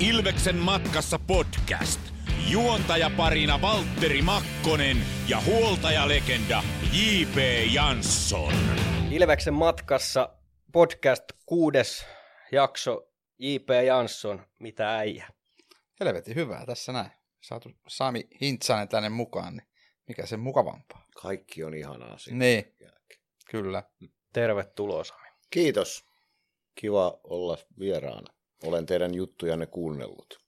Ilveksen matkassa podcast. Juontajaparina Valtteri Makkonen ja huoltajalegenda J.P. Jansson. Ilveksen matkassa podcast kuudes jakso J.P. Jansson, mitä äijä. Helvetin hyvää tässä näin. Saatu Sami Hintsanen tänne mukaan, niin mikä sen mukavampaa. Kaikki on ihanaa siinä. Niin, kyllä. Tervetuloa Sami. Kiitos. Kiva olla vieraana. Olen teidän juttujanne kuunnellut.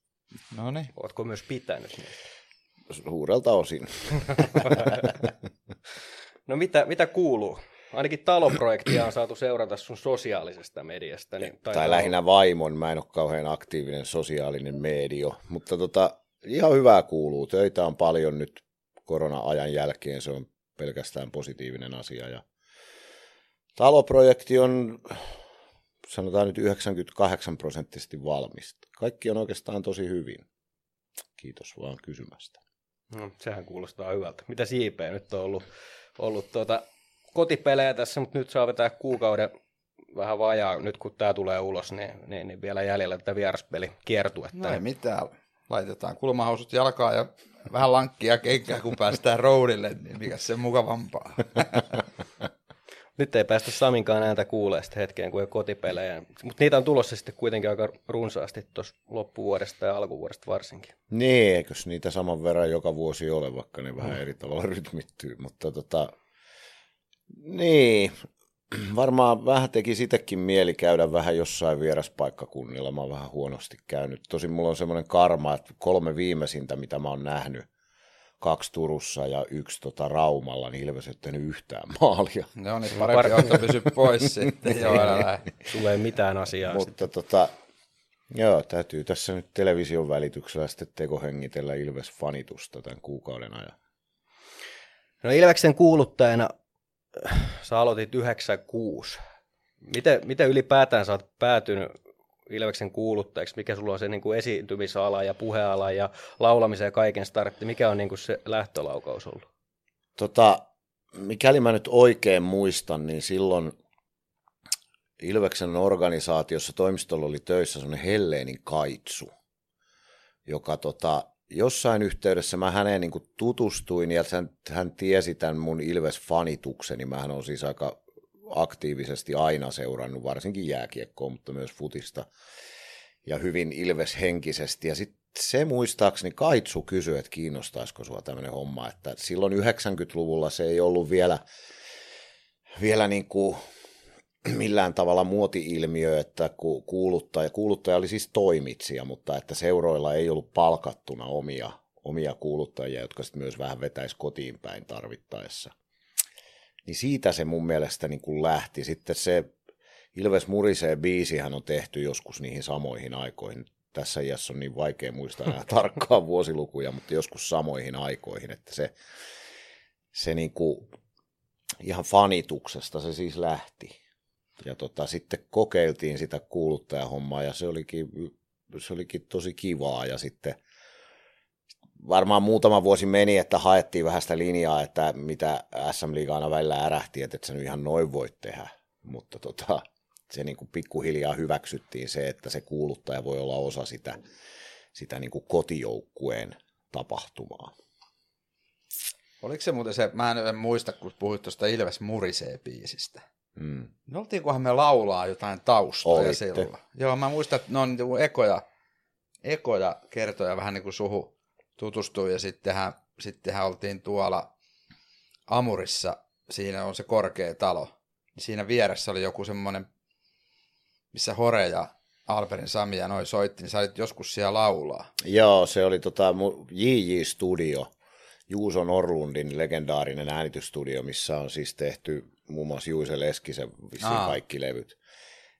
No niin. Ootko myös pitänyt niitä? Suurelta osin. No mitä, mitä kuuluu? Ainakin taloprojektia on saatu seurata sun sosiaalisesta mediasta. Niin tai olla- lähinnä vaimon. Mä en ole kauhean aktiivinen sosiaalinen medio. Mutta tota, ihan hyvää kuuluu. Töitä on paljon nyt korona-ajan jälkeen. Se on pelkästään positiivinen asia. Ja taloprojekti on sanotaan nyt 98 prosenttisesti valmis. Kaikki on oikeastaan tosi hyvin. Kiitos vaan kysymästä. No, sehän kuulostaa hyvältä. Mitä JP nyt on ollut, ollut tuota, kotipelejä tässä, mutta nyt saa vetää kuukauden vähän vajaa. Nyt kun tämä tulee ulos, niin, niin, niin vielä jäljellä tätä vieraspeli kiertuetta. No ei mitään. Laitetaan kulmahousut jalkaan ja vähän lankkia kenkää, kun päästään roadille, niin mikä se mukavampaa. Nyt ei päästä Saminkaan ääntä kuulee sitten hetkeen, kun ei kotipelejä. Mutta niitä on tulossa sitten kuitenkin aika runsaasti tuossa loppuvuodesta ja alkuvuodesta varsinkin. Niin, eikös niitä saman verran joka vuosi ole, vaikka ne vähän eri tavalla rytmittyy. Mutta tota, niin, varmaan vähän teki sitäkin mieli käydä vähän jossain vieraspaikkakunnilla. Mä oon vähän huonosti käynyt. Tosin mulla on semmoinen karma, että kolme viimeisintä, mitä mä oon nähnyt, kaksi Turussa ja yksi tota Raumalla, niin Ilves ei tehnyt yhtään maalia. No niin, parempi ottaa pysy pois sitten. Joo, älä ei mitään asiaa. Mutta... Mutta tota, joo, täytyy tässä nyt television välityksellä sitten tekohengitellä Ilves-fanitusta tämän kuukauden ajan. No Ilveksen kuuluttajana äh, sä aloitit 96. Miten, miten ylipäätään sä oot päätynyt Ilveksen kuuluttajaksi? Mikä sulla on se niin kuin esiintymisala ja puheala ja laulamisen ja kaiken startti? Mikä on niin kuin se lähtölaukaus ollut? Tota, mikäli mä nyt oikein muistan, niin silloin Ilveksen organisaatiossa toimistolla oli töissä semmoinen Helleenin Kaitsu, joka tota, jossain yhteydessä mä häneen niin tutustuin ja hän, hän tiesi tämän mun Ilves-fanitukseni. Mähän on siis aika aktiivisesti aina seurannut, varsinkin jääkiekkoa, mutta myös futista ja hyvin Ilves-henkisesti. Ja sitten se muistaakseni Kaitsu kysyi, että kiinnostaisiko sua tämmöinen homma, että silloin 90-luvulla se ei ollut vielä, vielä niin kuin millään tavalla muoti-ilmiö, että ku- kuuluttaja, kuuluttaja oli siis toimitsija, mutta että seuroilla ei ollut palkattuna omia, omia kuuluttajia, jotka sitten myös vähän vetäisi kotiin päin tarvittaessa. Niin siitä se mun mielestä niin kuin lähti. Sitten se Ilves Murisee biisihän on tehty joskus niihin samoihin aikoihin. Tässä iässä on niin vaikea muistaa nämä tarkkaan vuosilukuja, mutta joskus samoihin aikoihin, että se, se niin kuin ihan fanituksesta se siis lähti. Ja tota, sitten kokeiltiin sitä kuuluttajahommaa ja se olikin, se olikin tosi kivaa ja sitten varmaan muutama vuosi meni, että haettiin vähän sitä linjaa, että mitä SM Liiga aina välillä ärähti, että et sä nyt ihan noin voit tehdä, mutta tota, se niin kuin pikkuhiljaa hyväksyttiin se, että se kuuluttaja voi olla osa sitä, sitä niin kuin kotijoukkueen tapahtumaa. Oliko se muuten se, mä en, muista, kun puhuit tuosta Ilves Murisee biisistä. Mm. No oltiinkohan me laulaa jotain taustoja Olitte. silloin. Joo, mä muistan, että ne on niinku ekoja, ekoja kertoja vähän niin kuin suhu tutustui ja sittenhän, sittenhän oltiin tuolla Amurissa, siinä on se korkea talo. Siinä vieressä oli joku semmoinen, missä Hore ja Alperin Sami ja noi soitti, niin sä olit joskus siellä laulaa. Joo, se oli tota JJ Studio, Juuso Norlundin legendaarinen äänitysstudio, missä on siis tehty muun muassa Juise Leskisen vissiin Aa. kaikki levyt.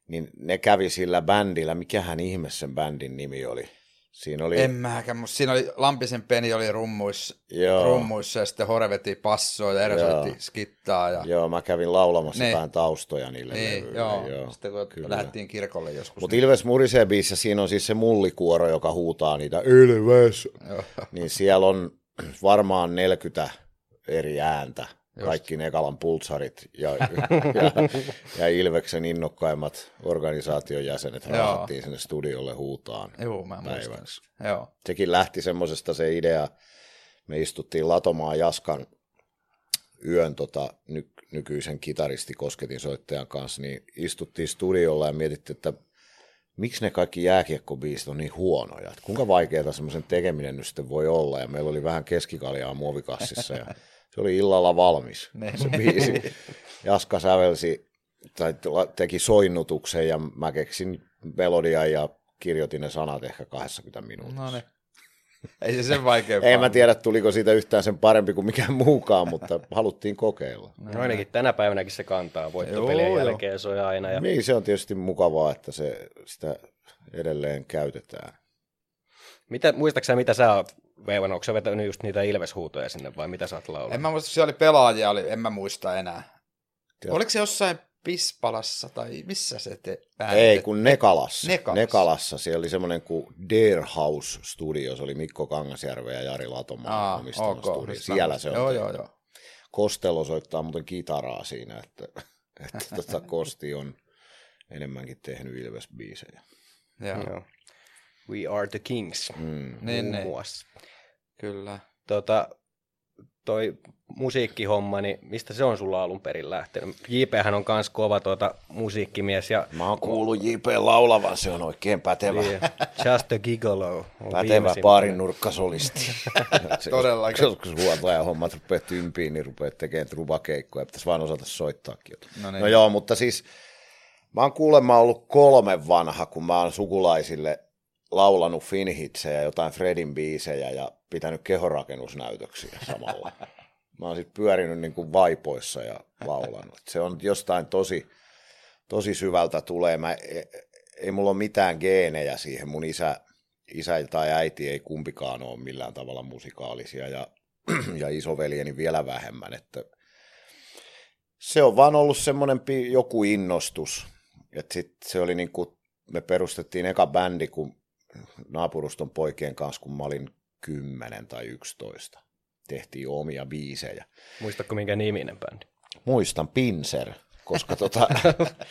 Niin ne kävi sillä bändillä, mikähän ihme sen bändin nimi oli. Siinä oli, En mäkään, mutta siinä oli Lampisen Peni oli rummuissa, Joo. rummuissa ja sitten Hore veti passoa ja Ero Joo. soitti skittaa. Ja... joo, mä kävin laulamassa Niin. vähän taustoja niille Niin, levyille. joo. joo, Sitten kun kyllä. lähdettiin kirkolle joskus. Mutta Ilves Murisee biisissä siinä on siis se mullikuoro, joka huutaa niitä Ilves. Joo. Niin siellä on varmaan 40 eri ääntä kaikki Nekalan pultsarit ja, ja, ja Ilveksen innokkaimmat organisaation jäsenet raahattiin sinne studiolle huutaan Joo, mä muistan. päiväksi. Joo. Sekin lähti semmoisesta se idea, me istuttiin Latomaan Jaskan yön tota, ny, nykyisen kitaristi Kosketin soittajan kanssa, niin istuttiin studiolla ja mietittiin, että miksi ne kaikki jääkiekkobiisit on niin huonoja, että kuinka vaikeaa semmoisen tekeminen nyt sitten voi olla, ja meillä oli vähän keskikaljaa muovikassissa, ja se oli illalla valmis, se biisi. Jaska sävelsi, tai teki soinnutuksen, ja mä keksin melodian ja kirjoitin ne sanat ehkä 20 minuutissa. No niin. Ei se sen vaikeampaa. En mä tiedä, tuliko siitä yhtään sen parempi kuin mikään muukaan, mutta haluttiin kokeilla. No ainakin tänä päivänäkin se kantaa voittopelien Joo, joo. jälkeen soi aina. Ja... Niin, se on tietysti mukavaa, että se, sitä edelleen käytetään. Mitä, muistaaksä mitä sä oot veivannut? Onko sä vetänyt just niitä ilveshuutoja sinne vai mitä sä oot laulanut? En mä muista, se oli pelaajia, oli, en mä muista enää. Tiedät- Oliko se jossain Pispalassa tai missä se te Ei, äänitettiin? kun Nekalassa. Nekalassa. Nekalassa. Siellä oli semmoinen kuin Dare House Studio. Se oli Mikko Kangasjärven ja Jari Latomaa Aa, omistama ok. studio. Siellä se on. Joo, joo, joo. Kostello soittaa muuten kitaraa siinä, että, että tota Kosti on enemmänkin tehnyt Ilves-biisejä. joo. Joo. We are the kings. Mm. Niin, muun niin. muassa. Kyllä. Tota, toi musiikkihomma, niin mistä se on sulla alun perin lähtenyt? JPhän on kans kova tuota musiikkimies ja Mä oon kuullut J.P. laulavan, se on oikein pätevä. niin, Just a Gigolo. on Pätevä paarin nurkkasolisti. Se, Todellakin. Joskus huoltajan hommat rupeaa tympiin, niin rupeaa tekemään trubakeikkoja. Pitäisi vaan osata soittaakin. jotain. No niin. No joo, mutta siis mä oon kuulemma ollut kolme vanha, kun mä oon sukulaisille laulanut finhitsejä, jotain Fredin biisejä ja pitänyt kehorakennusnäytöksiä samalla. Mä oon sitten pyörinyt niin kuin vaipoissa ja laulanut. Se on jostain tosi, tosi syvältä tulee. Mä, ei, ei mulla ole mitään geenejä siihen. Mun isä, isä tai äiti ei kumpikaan ole millään tavalla musikaalisia ja, ja isoveljeni vielä vähemmän. Että se on vaan ollut semmoinen joku innostus. Et sit se oli niin kuin, me perustettiin eka bändi kun naapuruston poikien kanssa, kun mä olin 10 tai 11. Tehtiin omia biisejä. Muistatko minkä niminen bändi? Muistan Pinser, koska tota,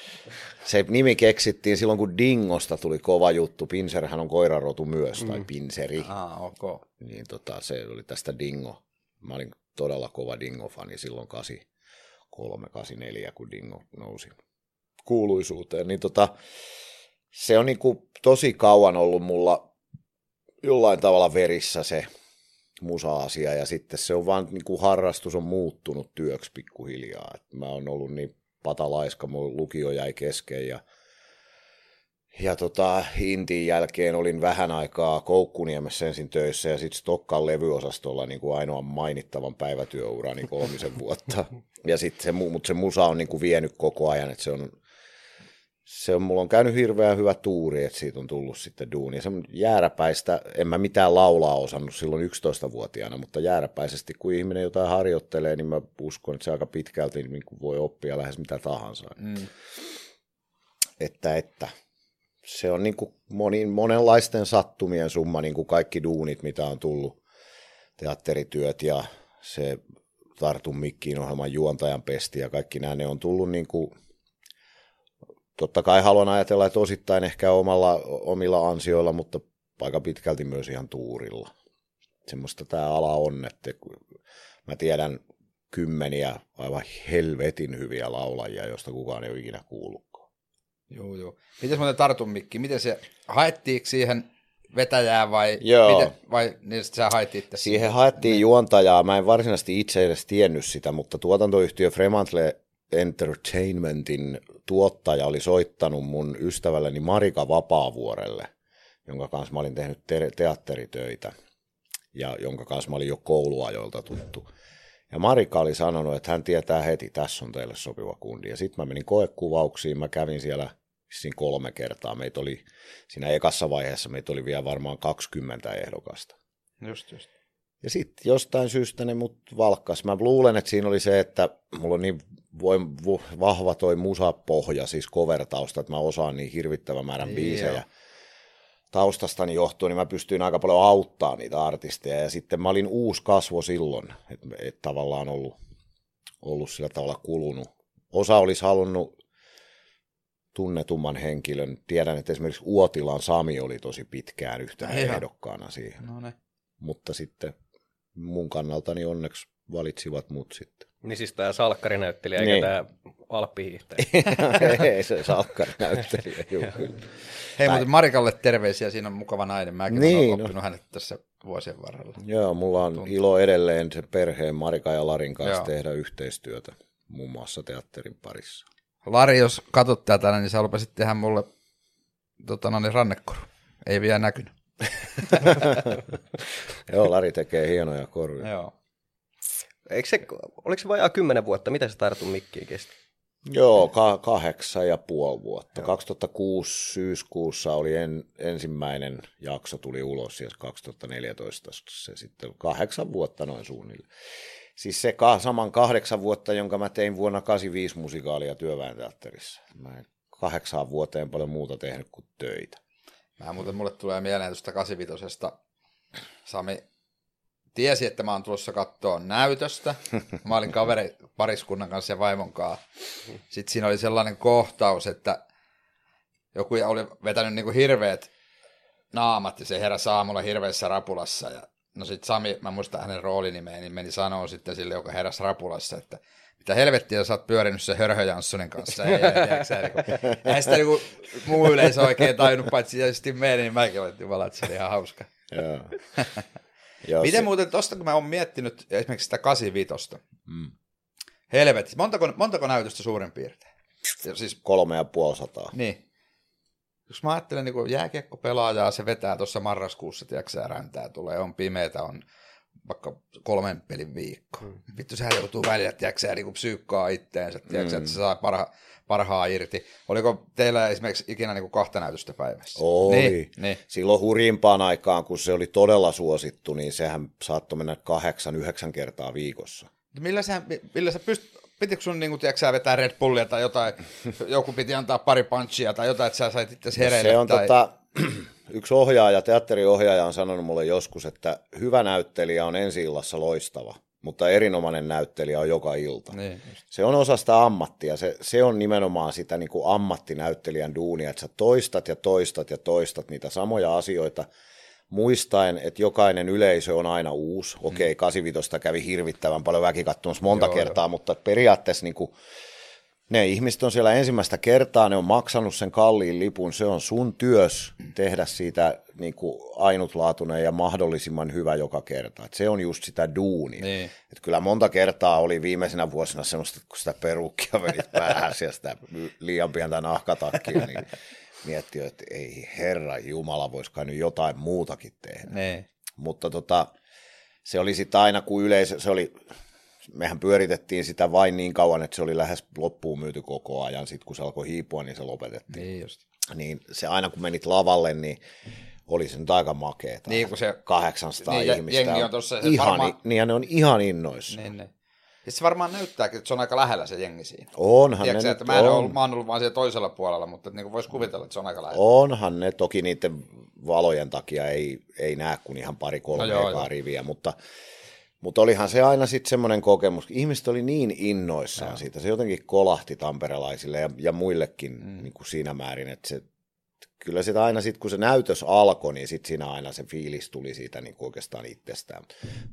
se nimi keksittiin silloin, kun Dingosta tuli kova juttu. Pinserhän on koirarotu myös, tai Pinseri. Ah, ok. Niin tota, se oli tästä Dingo. Mä olin todella kova Dingo-fani silloin 83, 84, kun Dingo nousi kuuluisuuteen. Niin tota, se on niinku tosi kauan ollut mulla jollain tavalla verissä se musa-asia ja sitten se on vaan niinku harrastus on muuttunut työksi pikkuhiljaa. Et mä oon ollut niin patalaiska, mun lukio jäi kesken ja ja tota, Intiin jälkeen olin vähän aikaa Koukkuniemessä ensin töissä ja sitten Stokkan levyosastolla niin kuin ainoa mainittavan päivätyöurani kolmisen vuotta. Ja sitten se, mu- mut se musa on niin kuin vienyt koko ajan, että se on, se on, mulla on käynyt hirveän hyvä tuuri, että siitä on tullut sitten duuni. Se jääräpäistä, en mä mitään laulaa osannut silloin 11-vuotiaana, mutta jääräpäisesti kun ihminen jotain harjoittelee, niin mä uskon, että se aika pitkälti niin kuin voi oppia lähes mitä tahansa. Mm. Että, että se on niin kuin moni, monenlaisten sattumien summa, niin kuin kaikki duunit, mitä on tullut, teatterityöt ja se Tartun mikkiin ohjelman juontajan pesti ja kaikki nämä, ne on tullut niin kuin, totta kai haluan ajatella, että osittain ehkä omalla, omilla ansioilla, mutta aika pitkälti myös ihan tuurilla. Semmoista tämä ala on, että mä tiedän kymmeniä aivan helvetin hyviä laulajia, joista kukaan ei ole ikinä kuullutkaan. Joo, joo. Miten muuten tartun mikki? Miten se, haettiinko siihen vetäjää vai, Joo. miten, vai niin sä hait itse Siihen haettiin juontajaa. Mä en varsinaisesti itse edes tiennyt sitä, mutta tuotantoyhtiö Fremantle Entertainmentin tuottaja oli soittanut mun ystävälleni Marika Vapaavuorelle, jonka kanssa mä olin tehnyt te- teatteritöitä ja jonka kanssa mä olin jo kouluajoilta tuttu. Ja Marika oli sanonut, että hän tietää heti, tässä on teille sopiva kundi. Ja sitten mä menin koekuvauksiin, mä kävin siellä vissiin kolme kertaa. Meitä oli, siinä ekassa vaiheessa meitä oli vielä varmaan 20 ehdokasta. Just, just. Ja sitten jostain syystä ne mut valkkas. Mä luulen, että siinä oli se, että mulla on niin voim, vo, vahva toi musapohja, siis cover-tausta, että mä osaan niin hirvittävän määrän Joo. biisejä taustastani johtuen, niin mä pystyin aika paljon auttaa niitä artisteja. Ja sitten mä olin uusi kasvo silloin, että et tavallaan ollut, ollut sillä tavalla kulunut. Osa olisi halunnut tunnetumman henkilön. Tiedän, että esimerkiksi Uotilan Sami oli tosi pitkään yhtenä Ihan. ehdokkaana siihen. No ne. Mutta sitten mun kannaltani onneksi valitsivat mut sitten. Niin siis tämä salkkarinäyttelijä, eikä Niin. tämä alppihiihtäjä. Ei se salkkari näyttelijä, juu, kyllä. Hei, mutta Marikalle terveisiä, siinä on mukava nainen. Mäkin Niin, olen no. oppinut hänet tässä vuosien varrella. Joo, mulla on Tuntuu. ilo edelleen sen perheen Marika ja Larin kanssa Joo. tehdä yhteistyötä muun muassa teatterin parissa. Lari, jos katsot tätä, niin sä lupasit tehdä mulle tota, no niin, rannekoru. Ei vielä näkynyt. Joo, Lari tekee hienoja korvia. Joo. Eikö se, oliko se vajaa kymmenen vuotta? Miten se tartun mikkiin kesti? Joo, ka- kahdeksan ja puoli vuotta. 2006 syyskuussa oli en, ensimmäinen jakso tuli ulos ja 2014 se sitten kahdeksan vuotta noin suunnilleen. Siis se ka- saman kahdeksan vuotta, jonka mä tein vuonna 85 musikaalia työväenteatterissa. Mä en kahdeksaan vuoteen paljon muuta tehnyt kuin töitä. Mä muuten mulle tulee mieleen tuosta 85 Sami tiesi, että mä oon tulossa kattoa näytöstä. Mä olin kaveri pariskunnan kanssa ja vaimon kanssa. Sitten siinä oli sellainen kohtaus, että joku oli vetänyt niinku hirveät naamat ja se heräsi aamulla hirveässä rapulassa. Ja no sit Sami, mä muistan hänen roolinimeen, niin meni sanoa sitten sille, joka heräsi rapulassa, että mitä helvettiä sä oot pyörinyt se Hörhö Janssonin kanssa. Ei, ei, niinku, eihän sitä niinku, muu yleisö oikein tajunnut, paitsi tietysti me, niin mäkin olin, jumala, että se oli ihan hauska. Joo. Miten se- muuten tosta, kun mä oon miettinyt esimerkiksi sitä 85, Mm. helvetti, montako, montako näytöstä suurin piirtein? Siis, Kolme ja puoli sataa. niin. Jos mä ajattelen niin jääkiekko pelaajaa, se vetää tuossa marraskuussa, tiedätkö räntää tulee, on pimeätä, on vaikka kolmen pelin viikko. Mm. Vittu, sehän joutuu välillä, tiedätkö niin psyykkaa itteensä, tiedätkö sä, että se saa parha, parhaa irti. Oliko teillä esimerkiksi ikinä niin kahta näytöstä päivässä? Oli. Niin, niin. Silloin hurjimpaan aikaan, kun se oli todella suosittu, niin sehän saattoi mennä kahdeksan, yhdeksän kertaa viikossa. Millä sä, millä sä pyst, pitikö sun niin tiedätkö, vetää Red Bullia tai jotain, joku piti antaa pari punchia tai jotain, että sä sait itse hereille? Se on tai... tota, yksi ohjaaja, teatteriohjaaja on sanonut mulle joskus, että hyvä näyttelijä on ensi illassa loistava, mutta erinomainen näyttelijä on joka ilta. Niin. Se on osa sitä ammattia. Se, se on nimenomaan sitä niin kuin ammattinäyttelijän duunia, että sä toistat ja toistat ja toistat niitä samoja asioita, muistaen, että jokainen yleisö on aina uusi. Okei, 85 kävi hirvittävän paljon väki katsomassa monta Joo, kertaa, mutta periaatteessa niin kuin, ne ihmiset on siellä ensimmäistä kertaa, ne on maksanut sen kalliin lipun, se on sun työs tehdä siitä niin kuin ainutlaatuinen ja mahdollisimman hyvä joka kerta. Et se on just sitä duunia. Niin. Et kyllä monta kertaa oli viimeisenä vuosina semmoista, kun sitä perukkia vedit päähän ja sitä liian pientä nahkatakkia, niin miettii, että ei herra Jumala, voisi kai nyt jotain muutakin tehdä. Niin. Mutta tota, se oli sitten aina, kun yleisö, se oli, mehän pyöritettiin sitä vain niin kauan, että se oli lähes loppuun myyty koko ajan. Sitten kun se alkoi hiipua, niin se lopetettiin. Niin just. Niin se aina kun menit lavalle, niin oli se nyt aika makeeta. Niin, kun se- 800 niin, ihmistä. jengi on tossa, se ihan, varmaan- niin, ja ne on ihan innoissa. Niin, niin. Ja se varmaan näyttääkin, että se on aika lähellä se jengi siinä. Onhan Tiedätkö, ne että mä, en on. ollut, mä oon ollut vaan siellä toisella puolella, mutta niin voisi kuvitella, että se on aika lähellä. Onhan ne, toki niiden valojen takia ei, ei näe kuin ihan pari kolme No joo. riviä, mutta, mutta olihan se aina sitten semmoinen kokemus. Ihmiset oli niin innoissaan Joo. siitä, se jotenkin kolahti tamperelaisille ja, ja muillekin mm. niin kuin siinä määrin, että se, kyllä sitä aina sitten, kun se näytös alkoi, niin sitten siinä aina se fiilis tuli siitä niin kuin oikeastaan itsestään.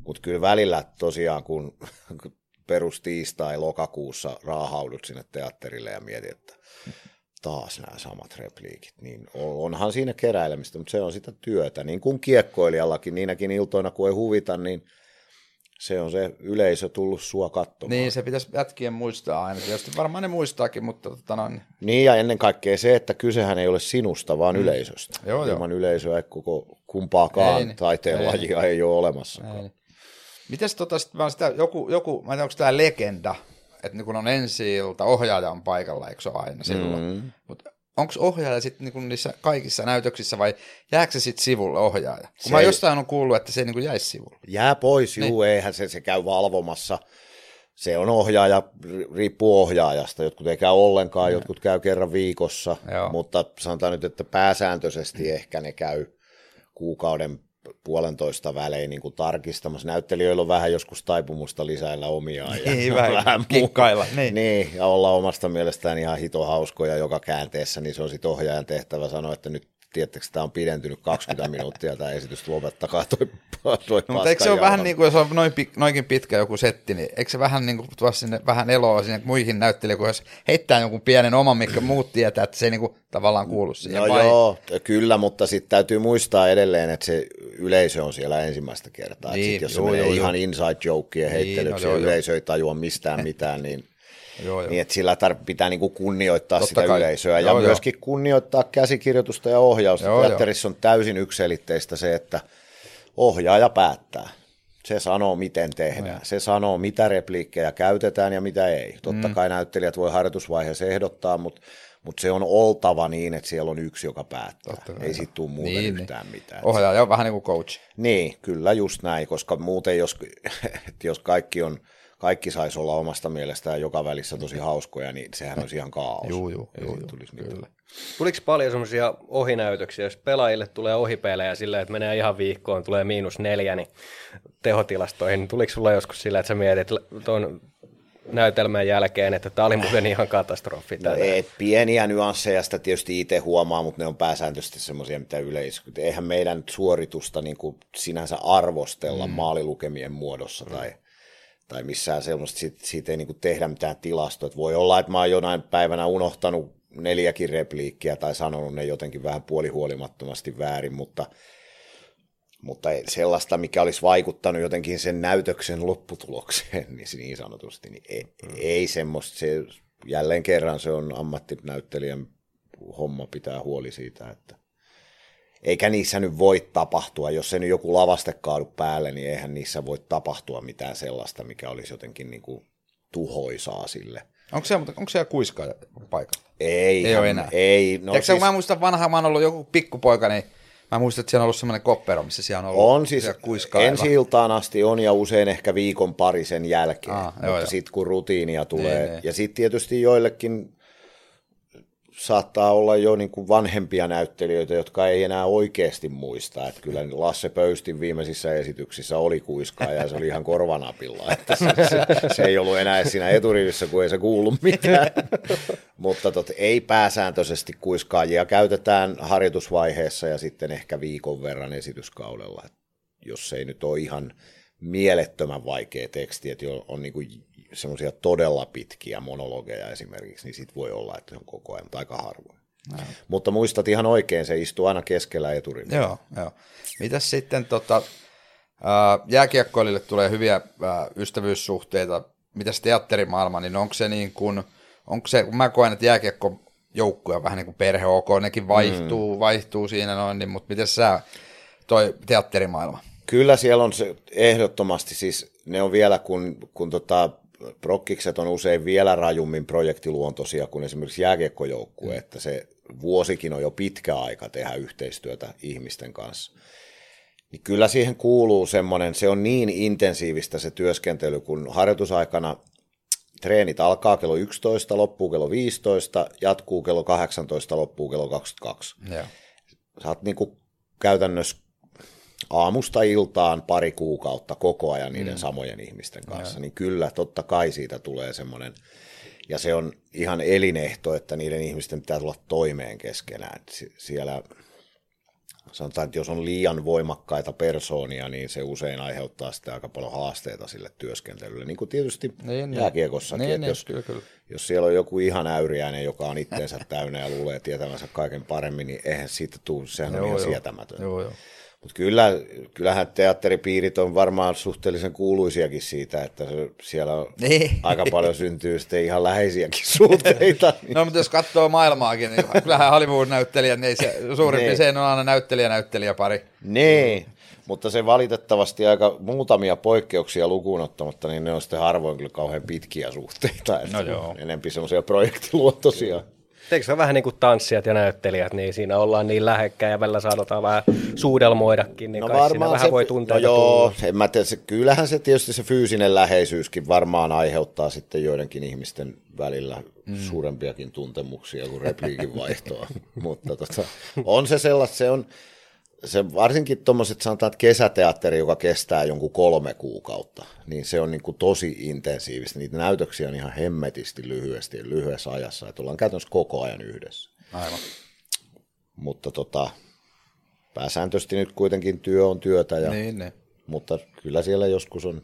Mutta kyllä välillä tosiaan, kun kun perustiistai lokakuussa raahaudut sinne teatterille ja mietit, että taas nämä samat repliikit, niin onhan siinä keräilemistä, mutta se on sitä työtä. Niin kuin kiekkoilijallakin, niinäkin iltoina kun ei huvita, niin se on se yleisö tullut sua katsomaan. Niin, se pitäisi jätkien muistaa aina. Tietysti varmaan ne muistaakin, mutta tota noin, Niin ja ennen kaikkea se, että kysehän ei ole sinusta, vaan mm. yleisöstä. Joo, joo. Ilman yleisöä ei koko kumpaakaan Ei niin. taiteen Ei. lajia ei ole olemassa. Ei. Mites tota, sit mä sitä, joku, joku, mä en tiedä, onko tämä legenda, että niin kun on ensi ilta, ohjaaja on paikalla, eikö se ole aina silloin? Mm. Mutta onko ohjaaja sitten niin niissä kaikissa näytöksissä vai jääkö se sitten sivulle ohjaaja? Kun Se mä jostain on kuullut, että se ei niin kuin jäisi sivulle. Jää pois, juu, niin. eihän se, se käy valvomassa. Se on ohjaaja, ri- riippuu ohjaajasta. Jotkut ei käy ollenkaan, Mm. jotkut käy kerran viikossa, Joo. mutta sanotaan nyt, että pääsääntöisesti ehkä ne käy kuukauden puolentoista välein niin kuin tarkistamassa. Näyttelijöillä on vähän joskus taipumusta lisäillä omiaan. Ja Niin, vähän kikkailla, niin. niin, ja olla omasta mielestään ihan hito hauskoja joka käänteessä, niin se on sitten ohjaajan tehtävä sanoa, että nyt tiedättekö, tämä on pidentynyt 20 minuuttia tämä esitys, lopettakaa toi, toi No, mutta eikö se ole vähän niin kuin, jos on noin, noinkin pitkä joku setti, niin eikö se vähän niin kuin tuo sinne vähän eloa sinne muihin näyttelijöihin, kun jos heittää jonkun pienen oman, mikä muut tietää, että se ei niin kuin tavallaan kuulu siihen. No vai? joo, kyllä, mutta sitten täytyy muistaa edelleen, että se yleisö on siellä ensimmäistä kertaa. Niin, Niin, sit, jos joo, se menee joo, ihan joo. inside jokeen heittelyksi no ja joo. yleisö ei tajua mistään mitään, niin, Joo, joo. niin että sillä tar- pitää niinku kunnioittaa Totta sitä kai. yleisöä ja Joo, joo. myöskin kunnioittaa käsikirjoitusta ja ohjausta. Joo, Teatterissa on täysin ykselitteistä se, että ohjaaja päättää. Se sanoo, miten tehdään. Se sanoo, mitä repliikkejä käytetään ja mitä ei. Totta Mm. kai näyttelijät voi harjoitusvaiheessa ehdottaa, mutta, mutta se on oltava niin, että siellä on yksi, joka päättää. Totta ei siitä tule muuten Niin, yhtään mitään. Ohjaaja on vähän niin kuin coach. Niin, kyllä just näin, koska muuten jos, jos kaikki on kaikki saisi olla omasta mielestään joka välissä tosi hauskoja, niin sehän olisi ihan kaos. Juu, juu, Ei siitä juu, tulisi mitään. kyllä. Tuliko paljon semmoisia ohinäytöksiä, jos pelaajille tulee ohipelejä silleen, että menee ihan viikkoon, tulee miinus neljä, niin tehotilastoihin, niin tuliko sulla joskus sillä, että sä mietit tuon näytelmän jälkeen, että tämä oli muuten ihan katastrofi. No, ei, pieniä nyansseja sitä tietysti itse huomaa, mutta ne on pääsääntöisesti semmoisia, mitä yleisö. Eihän meidän suoritusta niin kuin sinänsä arvostella mm. maalilukemien muodossa tai, tai missään semmoista, siitä, siitä ei niin kuin tehdä mitään tilastoa. Et voi olla, että mä oon jonain päivänä unohtanut neljäkin repliikkiä tai sanonut ne jotenkin vähän puolihuolimattomasti väärin, mutta, mutta ei sellaista, mikä olisi vaikuttanut jotenkin sen näytöksen lopputulokseen, niin, niin sanotusti, niin ei, ei semmoista, se, jälleen kerran se on ammattinäyttelijän homma pitää huoli siitä, että eikä niissä nyt voi tapahtua, jos se nyt joku lavaste kaadu päälle, niin eihän niissä voi tapahtua mitään sellaista, mikä olisi jotenkin niin kuin tuhoisaa sille. Onko siellä, onko siellä kuiskaaja paikalla? Ei, Ei ole enää. Ei, No Tiedätkö, siis, kun mä muistan vanha, mä oon ollut joku pikkupoika, niin mä muistan, että siellä on ollut semmoinen koppero, missä siellä on ollut on siis siellä kuiskaajalla. ensi iltaan asti on ja usein ehkä viikon pari sen jälkeen, Aa, ah, joo, mutta sitten kun rutiinia tulee, Niin, niin. ja sitten tietysti joillekin saattaa olla jo niin kuin vanhempia näyttelijöitä, jotka ei enää oikeasti muista. Että kyllä Lasse Pöystin viimeisissä esityksissä oli kuiskaa ja se oli ihan korvanapilla. Että se, se, se, ei ollut enää siinä eturivissä, kun ei se kuulu mitään. Mutta tot, ei pääsääntöisesti kuiskaajia käytetään harjoitusvaiheessa ja sitten ehkä viikon verran esityskaudella. Jos ei nyt ole ihan mielettömän vaikea teksti, että on niin kuin semmoisia todella pitkiä monologeja esimerkiksi, niin sit voi olla, että se on koko ajan, mutta aika harvoin. No. Mutta muistat ihan oikein, se istuu aina keskellä eturivillä. Joo, joo. Mitäs sitten tota, ää, jääkiekkoilijoille tulee hyviä ystävyyssuhteita, mitäs teatterimaailma, niin onko se niin kuin, onko se, kun mä koen, että jääkiekko joukkuja vähän niin kuin perhe, ok, nekin vaihtuu, mm. vaihtuu siinä noin, niin, mutta miten sä, toi teatterimaailma? Kyllä siellä on se ehdottomasti, siis ne on vielä, kun, kun tota, prokkikset on usein vielä rajummin projektiluontoisia kuin esimerkiksi jääkiekkojoukkue, että se vuosikin on jo pitkä aika tehdä yhteistyötä ihmisten kanssa. Niin kyllä siihen kuuluu semmoinen, se on niin intensiivistä se työskentely, kun harjoitusaikana treenit alkaa kello 11, loppuu kello 15, jatkuu kello 18, loppuu kello 22 Joo. sä oot niinku käytännössä aamusta iltaan pari kuukautta koko ajan niiden mm. samojen ihmisten kanssa, niin kyllä totta kai siitä tulee semmoinen, ja se on ihan elinehto, että niiden ihmisten pitää tulla toimeen keskenään. Si- Siellä sanotaan, että jos on liian voimakkaita persoonia, niin se usein aiheuttaa sitten aika paljon haasteita sille työskentelylle, niin kuin tietysti Niin, jääkiekossakin, niin, että niin, jos kyllä, kyllä. jos siellä on joku ihan äyriäinen, joka on itteensä täynnä ja luulee tietävänsä kaiken paremmin, niin eihän siitä tule, sehän on Joo, ihan joo. sietämätön. Joo, joo. Mutta kyllä, kyllähän teatteripiirit on varmaan suhteellisen kuuluisiakin siitä, että siellä on Niin. aika paljon syntyy sitten ihan läheisiäkin suhteita. No, mutta jos katsoo maailmaakin, niin kyllähän Hollywood-näyttelijät, niin se suurin Niin. piirtein on aina näyttelijä-näyttelijä pari. niin, mutta se valitettavasti aika muutamia poikkeuksia lukuun ottamatta, niin ne on sitten harvoin kyllä kauhean pitkiä suhteita. Että No joo. Enempi semmoisia projektiluontoisia. Eikö se ole vähän niin kuin tanssijat ja näyttelijät, niin siinä ollaan niin lähekkäin ja välillä saadaan vähän suudelmoidakin, niin no kai siinä vähän voi tuntea. no joo, en mä tiedä, se, kyllähän se tietysti se fyysinen läheisyyskin varmaan aiheuttaa sitten joidenkin ihmisten välillä mm. suurempiakin tuntemuksia kuin repliikin vaihtoa, mutta tota, on se sellaista, se on, se varsinkin tuommoiset sanotaan, että kesäteatteri, joka kestää jonkun kolme kuukautta, niin se on niin kuin tosi intensiivistä. Niitä näytöksiä on ihan hemmetisti lyhyesti, lyhyessä ajassa, että ollaan käytännössä koko ajan yhdessä. Aivan. Mutta tota, pääsääntöisesti nyt kuitenkin työ on työtä, ja, Niin, niin. mutta kyllä siellä joskus on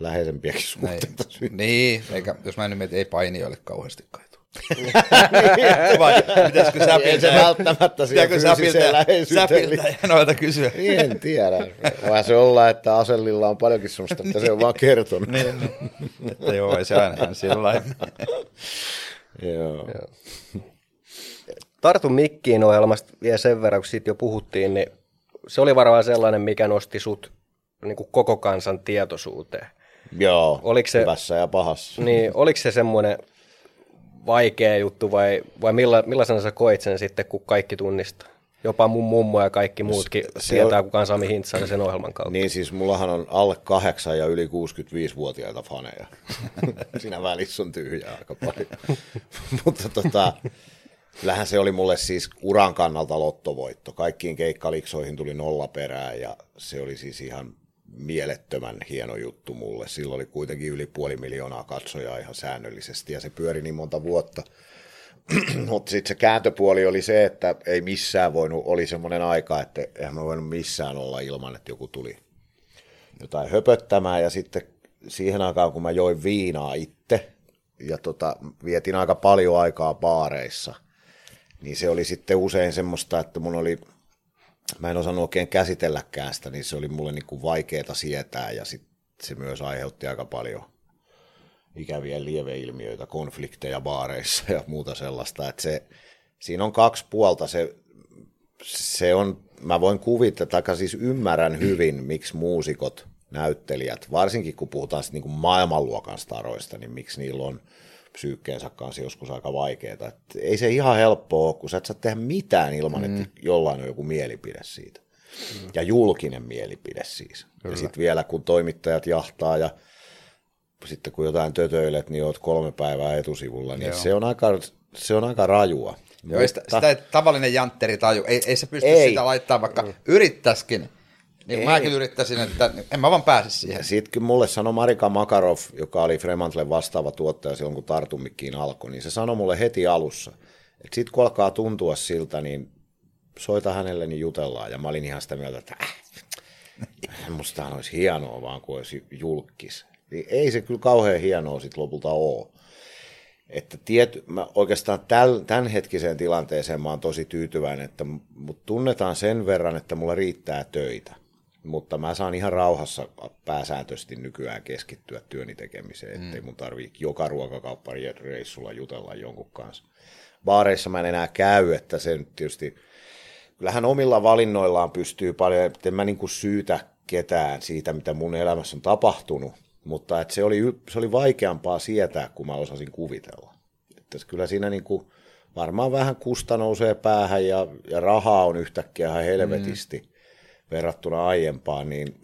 läheisempiäkin suhteita. Niin, niin, eikä, jos mä en mietin, ei painijoille kauheasti kaitu. Vai pitäisikö säpiltä? Ei se välttämättä siihen fyysiseen läheisyyteen noilta kysyä? En tiedä. Voi se olla, että Asellilla on paljonkin semmoista, että se on vaan kertonut. niin, niin. Että joo, ei se aina sillä. Joo. Tartu mikkiin ohjelmasta vielä sen verran, kun siitä jo puhuttiin, niin se oli varmaan sellainen, mikä nosti sut niin kuin koko kansan tietoisuuteen. Joo, Oliko se- hyvässä ja pahassa. Niin, oliko se semmoinen vaikea juttu vai, vai milla, millaisena sä koit sen sitten, kun kaikki tunnistaa? Jopa mun mummo ja kaikki muutkin Se- tietää, on- kuka on Sami Hintsanen sen ohjelman kautta. Niin siis mullahan on alle 8 ja yli 65-vuotiaita faneja. Siinä välissä on tyhjää aika paljon. Mutta tota, kyllähän se oli mulle siis uran kannalta lottovoitto. Kaikkiin keikkaliksoihin tuli nolla perää ja se oli siis ihan mielettömän hieno juttu mulle. Silloin oli kuitenkin yli puoli miljoonaa katsojaa ihan säännöllisesti ja se pyöri niin monta vuotta. Mutta sitten se kääntöpuoli oli se, että ei missään voinut, oli semmoinen aika, että eihän mä voinut missään olla ilman, että joku tuli jotain höpöttämään. Ja sitten siihen aikaan, kun mä join viinaa itse ja tota, vietin aika paljon aikaa baareissa, niin se oli sitten usein semmoista, että mun oli, mä en osannut oikein käsitelläkään sitä, niin se oli mulle niin kuin vaikeaa sietää ja sitten se myös aiheutti aika paljon ikäviä lieveilmiöitä, konflikteja baareissa ja muuta sellaista, että se, siinä on kaksi puolta, se, se on, mä voin kuvitella, tai siis ymmärrän hyvin, miksi muusikot, näyttelijät, varsinkin kun puhutaan sit niin kuin maailmanluokan staroista, niin miksi niillä on psyykkeensä kanssa joskus aika vaikeaa. Et ei se ihan helppoa ole, kun sä et saa tehdä mitään ilman, mm. että jollain on joku mielipide siitä. Mm. Ja julkinen mielipide siis. Kyllä. Ja sitten vielä kun toimittajat jahtaa ja sitten kun jotain tötöilet, niin oot kolme päivää etusivulla, niin Joo. se on, aika, se on aika rajua. Joo, sitä, sitä ei tavallinen jantteri taju. Ei, ei se pysty Ei. sitä laittaa, vaikka mm. yrittäisikin. Niin mäkin yrittäisin, että en mä vaan pääse siihen. Sitten kun mulle sanoi Marika Makarov, joka oli Fremantlen vastaava tuottaja silloin, kun Tartumikkiin alkoi, niin se sanoi mulle heti alussa, että sitten kun alkaa tuntua siltä, niin soita hänelle, niin jutellaan. Ja mä olin ihan sitä mieltä, että äh, mustahan olisi hienoa vaan, kun olisi julkis. Niin ei se kyllä kauhean hienoa sitten lopulta ole. Että tiety, mä oikeastaan tämänhetkiseen tilanteeseen mä oon tosi tyytyväinen, että mut tunnetaan sen verran, että mulla riittää töitä. Mutta mä saan ihan rauhassa pääsääntöisesti nykyään keskittyä työni tekemiseen, ettei mun tarvii joka ruokakauppareissulla jutella jonkun kanssa. Baareissa mä en enää käy, että se nyt tietysti, kyllähän omilla valinnoillaan pystyy paljon, että en mä niin kuin syytä ketään siitä, mitä mun elämässä on tapahtunut, mutta että se, oli, se oli vaikeampaa sietää, kun mä osasin kuvitella. Että kyllä siinä niin kuin, varmaan vähän kusta nousee päähän ja, ja rahaa on yhtäkkiä ihan helvetisti mm. Verrattuna aiempaan, niin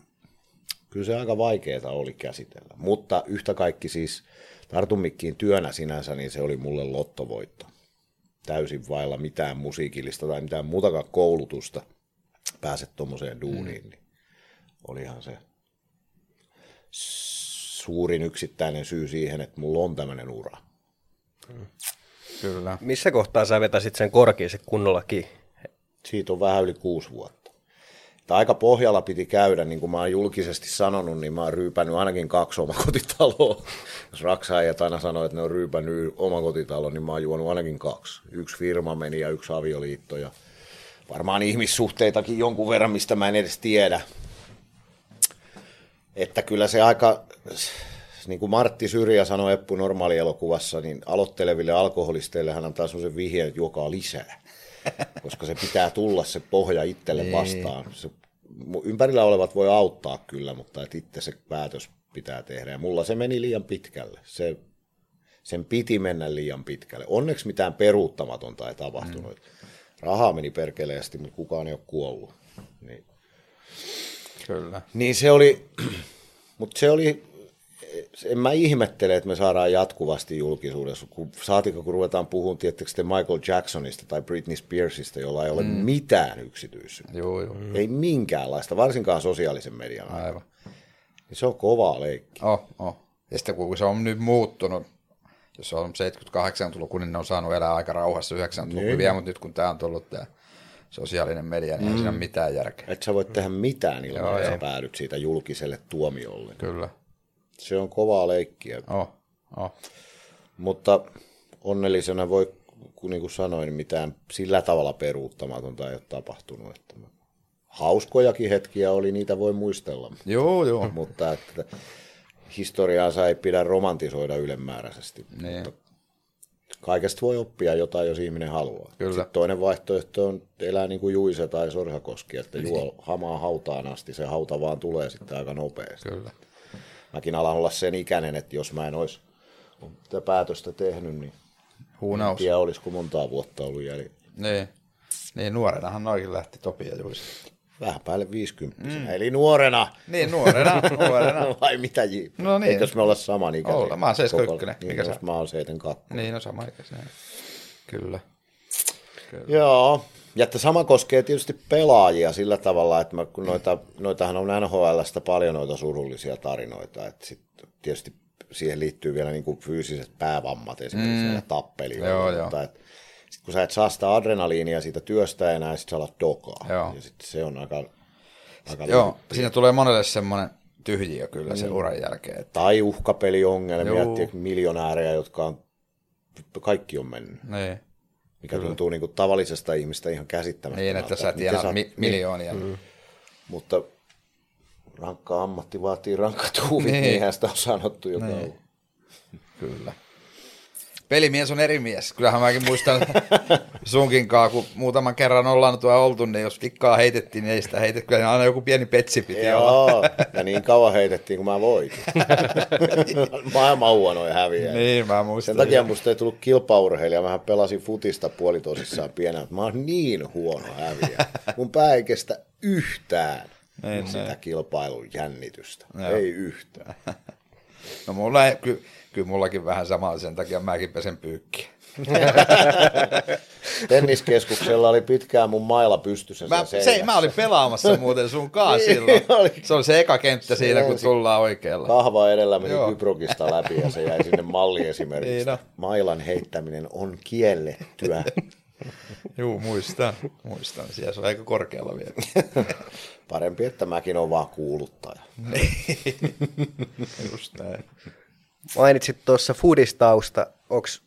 kyllä se aika vaikeaa oli käsitellä. Mutta yhtä kaikki siis tartumikkiin työnä sinänsä, niin se oli mulle lottovoitto. Täysin vailla mitään musiikillista tai mitään muutakaan koulutusta pääset tuommoiseen duuniin, mm. niin olihan se suurin yksittäinen syy siihen, että mulla on tämmöinen ura. Kyllä. Missä kohtaa sä vetäsit sen korkiin se kunnollakin? Siitä on vähän yli kuusi vuotta. Että aika pohjalla piti käydä, niin kuin mä oon julkisesti sanonut, niin mä oon ryypännyt ainakin kaksi omakotitaloa. Jos raksaajat aina sanoo, että ne on ryypännyt omakotitalon, niin mä oon juonut ainakin kaksi. Yksi firma meni ja yksi avioliitto ja varmaan ihmissuhteitakin jonkun verran, mistä mä en edes tiedä. Että kyllä se aika, niin kuin Martti Syrjä sanoi Eppu normaalielokuvassa, niin aloitteleville alkoholisteille hän antaa sellaisen vihjeen, että juokaa lisää. Koska se pitää tulla se pohja itselle vastaan. Se, ympärillä olevat voi auttaa kyllä, mutta et itse se päätös pitää tehdä. Ja mulla se meni liian pitkälle. Se, sen piti mennä liian pitkälle. Onneksi mitään peruuttamatonta ei tapahtunut. Mm. Rahaa meni perkeleesti, mutta kukaan ei ole kuollut. Niin Kyllä. niin se oli, mutta se oli, en mä ihmettele, että me saadaan jatkuvasti julkisuudessa, kun saatika kun ruvetaan puhumaan, tiettekö te Michael Jacksonista tai Britney Spearsista, jolla ei ole mm. mitään yksityisyyttä. Joo, joo. Ei minkäänlaista, varsinkaan sosiaalisen median aikana. Aivan. Niin Se on kovaa leikki. Oh, oh. Ja sitten kun se on nyt muuttunut, jos on 78-luku, niin ne on saanut elää aika rauhassa 90-luku Niin. mutta nyt kun tämä on tullut tämä sosiaalinen media, niin ei siinä ole mitään järkeä. Et sä voit tehdä mitään ilman, että sä päädyt siitä julkiselle tuomiolle. Kyllä. Se on kovaa leikkiä. Oh, oh. Mutta onnellisena voi, kun niin kuin sanoin, mitään sillä tavalla peruuttamatonta ei ole tapahtunut. Että hauskojakin hetkiä oli, niitä voi muistella. Joo, joo. Mutta että historiaansa ei pidä romantisoida ylenmääräisesti. Niin. Mutta kaikesta voi oppia jotain, jos ihminen haluaa. Kyllä. Sitten toinen vaihtoehto on elää niin kuin Juise tai Sorsakoski, että juo hamaa hautaan asti, se hauta vaan tulee sitten aika nopeasti. Kyllä. Mäkin alan olla sen ikäinen, että jos mä en olisi tätä päätöstä tehnyt, niin Who en tiedä olisiko montaa vuotta ollut jäljellä. Niin. Niin, nuorenahan noikin lähti Topi ja Juisi. Vähän päälle 50 mm. eli nuorena. Niin, nuorena, nuorena. Vai mitä J? No niin. Eikös me olla saman ikäisiä? Olla, mä oon 71. Koko- Mikä Niin, sä? jos mä oon 72. Niin, no sama ikäisenä. Kyllä. Joo, ja että sama koskee tietysti pelaajia sillä tavalla, että mä, kun noita, noitahan on NHLstä paljon noita surullisia tarinoita, että sit tietysti siihen liittyy vielä niin kuin fyysiset päävammat esimerkiksi mm. tappelijoilla, Joo, joo. mutta et, sit kun sä et saa sitä adrenaliinia siitä työstä enää, sit sä alat dokaa, Joo. ja sitten se on aika, aika Joo, lyhyt. siinä tulee monelle semmoinen tyhjiö kyllä sen uran jälkeen. Että, Tai uhkapeliongelmia, miljonäärejä, jotka on, kaikki on mennyt, niin, mikä tuntuu niin kuin tavallisesta ihmistä ihan käsittämättömältä. niin, että sä tienaat sä- mi- miljoonia. Mm. mutta rankka ammatti vaatii rankkat huuvit, Niin. niin. niinhän sitä on sanottu joka Niin. niin. Kyllä. Pelimies on eri mies. Kyllähän mäkin muistan sunkin kaa, kun muutaman kerran ollaan tuolla oltu, niin jos vikkaa heitettiin, niin ei sitä heitetty. Kyllä aina joku pieni petsi piti olla. Joo, ja niin kauan heitettiin, kun mä voitin. Maailman huonoin häviä. Niin, mä muistan. Sen takia musta ei tullut kilpaurheilija. Mähän pelasin futista puolitosissaan pienenä. mutta Mä oon niin huono häviä. Mun pää ei kestä yhtään Niin, sitä niin. kilpailun jännitystä. Joo. Ei yhtään. No mulla ei, ky, kyllä mullakin vähän sama, sen takia mäkin pesen pyykkiä. Tenniskeskuksella oli pitkään mun maila pystyssä Mä, se, mä olin pelaamassa muuten sun kaa Niin, silloin. Se oli se eka kenttä siinä, kun tullaan oikealla. Kahva edellä meni Joo. Kyprokista läpi ja se jäi sinne malliesimerkiksi. Niin no. Mailan heittäminen on kiellettyä. Juu, muistan. Muistan. Siellä se on aika korkealla vielä. Parempi, että mäkin olen vaan kuuluttaja. Just näin. Mainitsit tuossa foodistausta. Onks,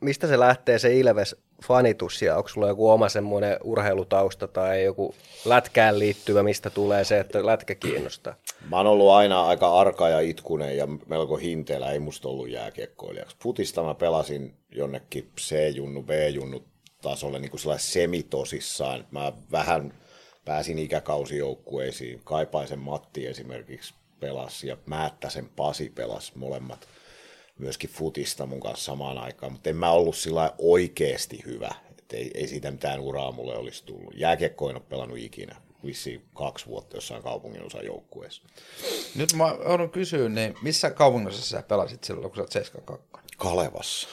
mistä se lähtee se Ilves fanitus ja onko sulla joku oma semmoinen urheilutausta tai joku lätkään liittyvä, mistä tulee se, että lätkä kiinnostaa? Mä oon ollut aina aika arka ja itkunen ja melko hinteellä, ei musta ollut jääkiekkoilijaksi. Futista mä pelasin jonnekin C-junnu, B-junnu tasolle niin kuin semitosissaan. Mä vähän pääsin ikäkausijoukkueisiin. Kaipaisen Matti esimerkiksi pelasi ja Määttäsen Pasi pelasi molemmat myöskin futista mun kanssa samaan aikaan, mutta en mä ollut sillä oikeasti hyvä. Et ei, ei siitä mitään uraa mulle olisi tullut. Jääkiekko en ole pelannut ikinä. Vissiin kaksi vuotta jossain kaupungin osajoukkueessa. Nyt mä joudun kysyä, niin missä kaupungissa sä pelasit silloin, kun sä oot 72? Kalevassa.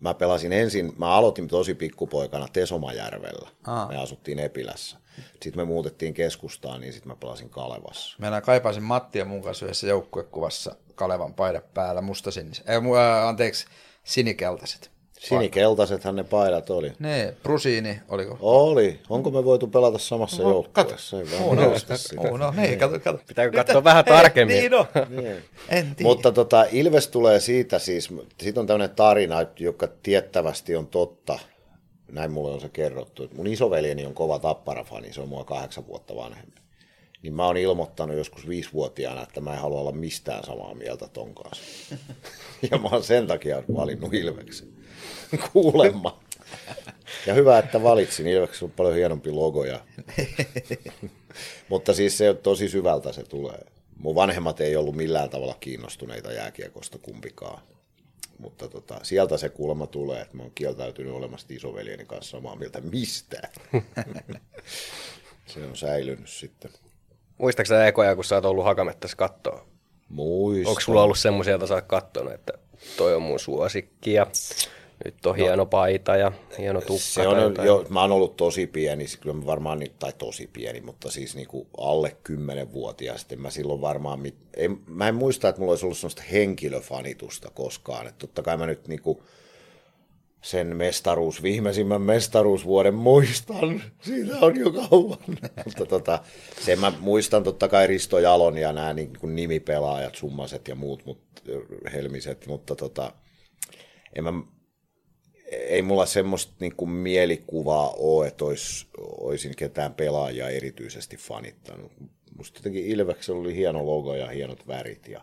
Mä pelasin ensin, mä aloitin tosi pikkupoikana Tesomajärvellä. Aa. Me asuttiin Epilässä. Sitten me muutettiin keskustaan, niin sitten mä pelasin Kalevassa. Meillä kaipaisin Mattia mun kanssa yhdessä joukkuekuvassa Kalevan paida päällä, musta sinis. Ei, mu- ää, anteeksi, sinikeltaiset. Sinikeltaisethan ne paidat oli. Ne, Prusiini, oliko? Oli. Onko me voitu pelata samassa joukkueessa? Ei vaan Oh, no, oh, no, niin, kato, kato. Pitääkö katsoa vähän tarkemmin? Niin, no. Niin. En tiedä. Mutta tota, Ilves tulee siitä siis, siitä on tämmöinen tarina, joka tiettävästi on totta. Näin mulle on se kerrottu. että Mun isoveljeni on kova tapparafani, se on mua kahdeksan vuotta vanhempi. Niin mä oon ilmoittanut joskus viisivuotiaana, että mä en halua olla mistään samaa mieltä ton kanssa. Ja mä oon sen takia valinnut Ilveksen. Kuulemma. Ja hyvä, että valitsin. Ilveksellä on paljon hienompi logo. Mutta siis se on tosi syvältä se tulee. Mun vanhemmat ei ollut millään tavalla kiinnostuneita jääkiekosta kumpikaan. Mutta tota, sieltä se kuulemma tulee, että mä oon kieltäytynyt olemasta isoveljeni kanssa samaa mieltä mistään. se on säilynyt sitten. Muistaakseni ekoja, kun sä oot ollut hakamettässä kattoa Muistan. Onko sulla ollut semmoisia, joita sä oot kattonut, että toi on mun suosikki ja nyt on hieno paita ja hieno tukka? Se tai on, jo, mä oon ollut tosi pieni, siis kyllä mä varmaan, niin- tai tosi pieni, mutta siis niinku alle 10-vuotias, sitten mä silloin varmaan, mit- ei, mä en muista, että mulla olisi ollut sellaista henkilöfanitusta koskaan, että totta kai mä nyt niinku sen mestaruus, viimeisimmän mestaruusvuoden muistan, siitä on jo kauan, mutta tota, sen mä muistan totta kai Risto Jalon ja nämä niin kuin nimipelaajat, summaset ja muut, mut, helmiset, mutta tota, en mä, ei mulla semmoista niin kuin mielikuvaa ole, että ois, olisin ketään pelaajaa erityisesti fanittanut. Musta jotenkin Ilveksellä oli hieno logo ja hienot värit. Ja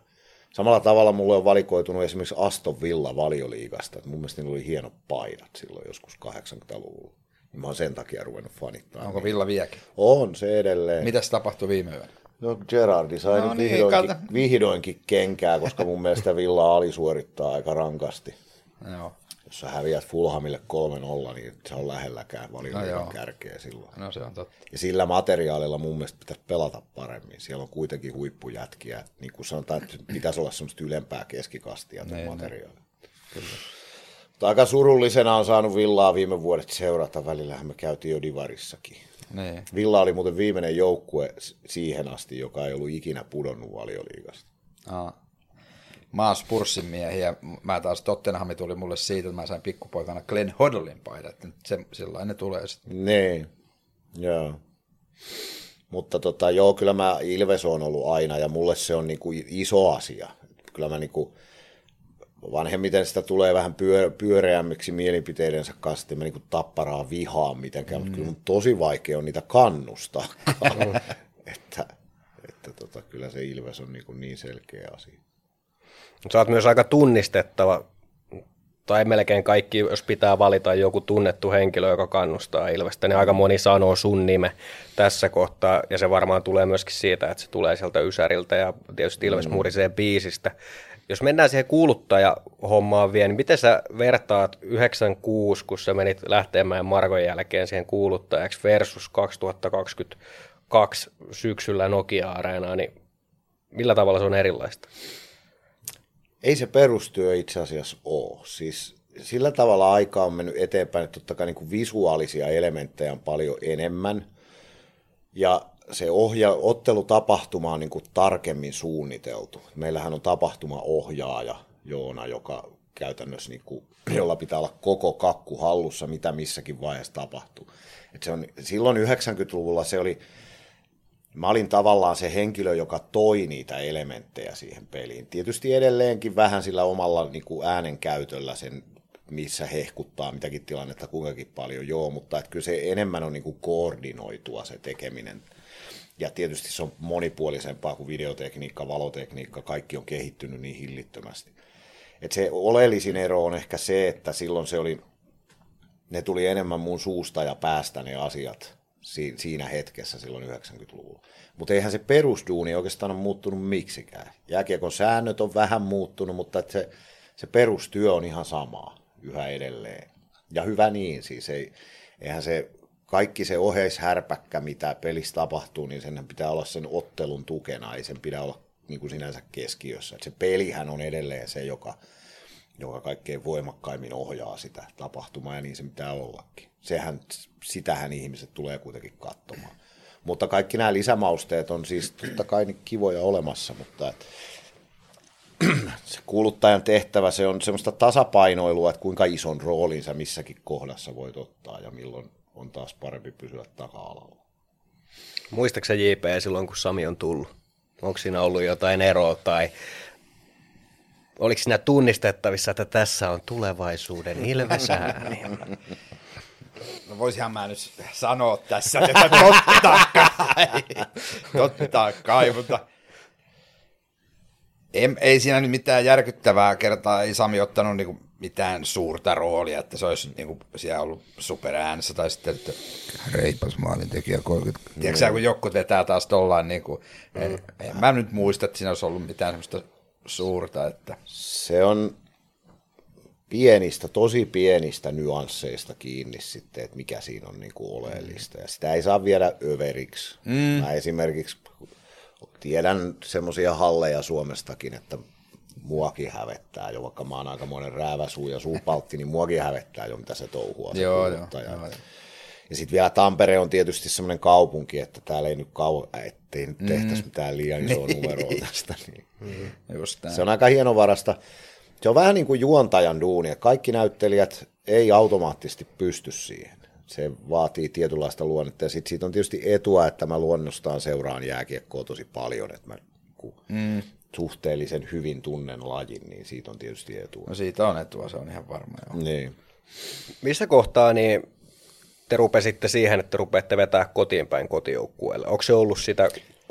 samalla tavalla mulle on valikoitunut esimerkiksi Aston Villa valioliigasta. Että mun mielestä niillä oli hienot paidat silloin joskus 80-luvulla. Niin mä oon sen takia ruvennut fanittaa. Onko Villa vieläkin? On se edelleen. Mitäs tapahtui viime yönä? No Gerardi sai No nyt niin, vihdoinkin, vihdoinkin kenkää, koska mun mielestä Villa alisuorittaa aika rankasti. Joo. Jos sä häviät Fulhamille 3-0, niin se on lähelläkään joo. no kärkeä silloin. No se on totta. Ja sillä materiaalilla mun mielestä pitäisi pelata paremmin. Siellä on kuitenkin huippujätkiä. Niin kuin sanotaan, että pitäisi olla semmoista ylempää keskikastia tuon Niin, materiaalilla. Mutta aika surullisena on saanut Villaa viime vuodet seurata. Välillähän me käytiin jo Divarissakin. Niin. Villa oli muuten viimeinen joukkue siihen asti, joka ei ollut ikinä pudonnut valioliigasta. Aa. Mä oon Spurssin miehiä. Mä taas Tottenham tuli mulle siitä, että mä sain pikkupoikana Glenn Hoddlin paidat. että Se, silloin ne tulee sitten. Niin, joo. Mutta tota, joo, kyllä mä Ilves on ollut aina ja mulle se on niinku iso asia. Kyllä mä niinku, vanhemmiten sitä tulee vähän pyö, pyöreämmiksi mielipiteidensä kanssa, että mä niinku tapparaa vihaa mitenkään, mm. mutta kyllä mun tosi vaikea on niitä kannustaa. että että tota, kyllä se Ilves on niinku niin selkeä asia. Sä oot myös aika tunnistettava, tai melkein kaikki, jos pitää valita joku tunnettu henkilö, joka kannustaa Ilvestä, niin aika moni sanoo sun nime tässä kohtaa, ja se varmaan tulee myöskin siitä, että se tulee sieltä Ysäriltä ja tietysti Ilves murisee biisistä. Jos mennään siihen kuuluttajahommaan vielä, niin miten sä vertaat 96, kun sä menit lähteemään Markon jälkeen siihen kuuluttajaksi versus 2022 syksyllä Nokia-areenaa, niin millä tavalla se on erilaista? Ei se perustyö itse asiassa ole. Siis sillä tavalla aika on mennyt eteenpäin, että totta kai niin kuin visuaalisia elementtejä on paljon enemmän. Ja se ohja, ottelutapahtuma on niin kuin tarkemmin suunniteltu. Meillähän on tapahtumaohjaaja Joona, joka käytännössä, niin kuin, jolla pitää olla koko kakku hallussa, mitä missäkin vaiheessa tapahtuu. Et se on, silloin 90-luvulla se oli, mä olin tavallaan se henkilö, joka toi niitä elementtejä siihen peliin. Tietysti edelleenkin vähän sillä omalla niin kuin äänenkäytöllä sen, missä hehkuttaa mitäkin tilannetta kuinkakin paljon, joo, mutta että kyllä se enemmän on niin kuin koordinoitua se tekeminen. Ja tietysti se on monipuolisempaa kuin videotekniikka, valotekniikka, kaikki on kehittynyt niin hillittömästi. Et se oleellisin ero on ehkä se, että silloin se oli, ne tuli enemmän mun suusta ja päästä ne asiat si- siinä hetkessä silloin 90-luvulla. Mutta eihän se perusduuni oikeastaan ole muuttunut miksikään. Jääkiekon säännöt on vähän muuttunut, mutta se, se perustyö on ihan samaa yhä edelleen. Ja hyvä niin, siis ei, eihän se kaikki se oheishärpäkkä, mitä pelissä tapahtuu, niin sen pitää olla sen ottelun tukena, ei sen pidä olla niin kuin sinänsä keskiössä. Et se pelihän on edelleen se, joka, joka kaikkein voimakkaimmin ohjaa sitä tapahtumaa, ja niin se pitää ollakin. Sehän, sitähän ihmiset tulee kuitenkin katsomaan. Mutta kaikki nämä lisämausteet on siis totta kai niin kivoja olemassa, mutta et, se kuluttajan tehtävä, se on semmoista tasapainoilua, että kuinka ison roolin sä missäkin kohdassa voit ottaa ja milloin on taas parempi pysyä taka-alalla. Muistaaksä JP silloin, kun Sami on tullut? Onko siinä ollut jotain eroa tai oliko siinä tunnistettavissa, että tässä on tulevaisuuden ilvesääni? No voisinhan mä nyt sanoa tässä, että totta kai, totta kai, mutta ei, ei siinä nyt mitään järkyttävää kertaa, ei Sami ottanut niinku mitään suurta roolia, että se olisi niinku siellä ollut superäänessä tai sitten, että reipas maalintekijä 30. Tiedätkö sä, kun joku vetää taas tollaan, niinku, en, en mä nyt muista, että siinä olisi ollut mitään semmoista suurta, että Se on pienistä, tosi pienistä nyansseista kiinni sitten, että mikä siinä on niin kuin oleellista. Ja sitä ei saa viedä överiksi. Mm. Mä esimerkiksi tiedän semmoisia halleja Suomestakin, että muakin hävettää jo, vaikka mä oon aikamoinen rääväsuu ja suupaltti, niin muakin hävettää jo, mitä se touhua. Se Joo, joo, joo, joo. Ja sitten vielä Tampere on tietysti semmoinen kaupunki, että täällä ei nyt kauan, ettei nyt tehtäisi mitään liian isoa numeroa tästä. Niin. Just näin. Se on aika hienovarasta. Se on vähän niin kuin juontajan duuni, että kaikki näyttelijät ei automaattisesti pysty siihen. Se vaatii tietynlaista luonnetta ja sitten siitä on tietysti etua, että mä luonnostaan seuraan jääkiekkoa tosi paljon, että mä kun mm. suhteellisen hyvin tunnen lajin, niin siitä on tietysti etua. No siitä on etua, se on ihan varma. Joo. Niin. Missä kohtaa niin te rupesitte siihen, että rupeatte vetää kotiin päin kotijoukkueelle? Onko se ollut sitä,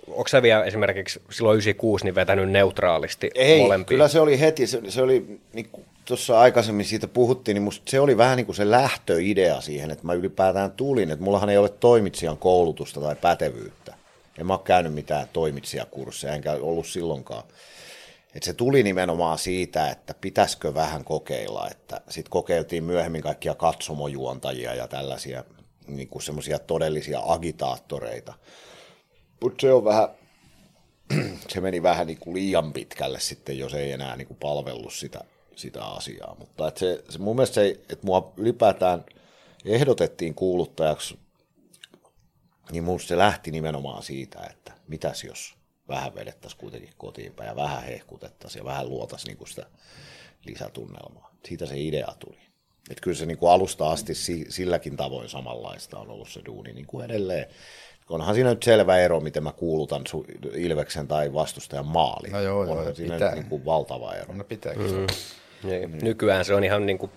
onko sä vielä esimerkiksi silloin 96 niin vetänyt neutraalisti Ei, molempiin? kyllä se oli heti, se, se oli, niin tuossa aikaisemmin siitä puhuttiin, niin musta se oli vähän niin kuin se lähtöidea siihen, että mä ylipäätään tulin, että mullahan ei ole toimitsijan koulutusta tai pätevyyttä. En mä ole käynyt mitään toimitsijakursseja, enkä ollut silloinkaan. Et se tuli nimenomaan siitä, että pitäisikö vähän kokeilla, että sitten kokeiltiin myöhemmin kaikkia katsomojuontajia ja tällaisia niin kuin semmoisia todellisia agitaattoreita. Mutta se on vähän, se meni vähän niin kuin liian pitkälle sitten, jos ei enää niin kuin palvellut sitä, sitä asiaa. Mutta et se, se, mun mielestä se, että mua ylipäätään ehdotettiin kuuluttajaksi, niin musta se lähti nimenomaan siitä, että mitäs jos vähän vedettäisiin kuitenkin kotiinpäin ja vähän hehkutettaisiin ja vähän luotaisiin niin kuin sitä lisätunnelmaa. Siitä se idea tuli. Että kyllä se niin kuin alusta asti si- silläkin tavoin samanlaista on ollut se duuni niin kuin edelleen. Onhan siinä nyt selvä ero, miten mä kuulutan su- Ilveksen tai vastustajan maali. No joo, joo, Onhan siinä pitää. nyt niin kuin valtava ero. No pitääkin mm. Niin, nykyään se on ihan niin kuin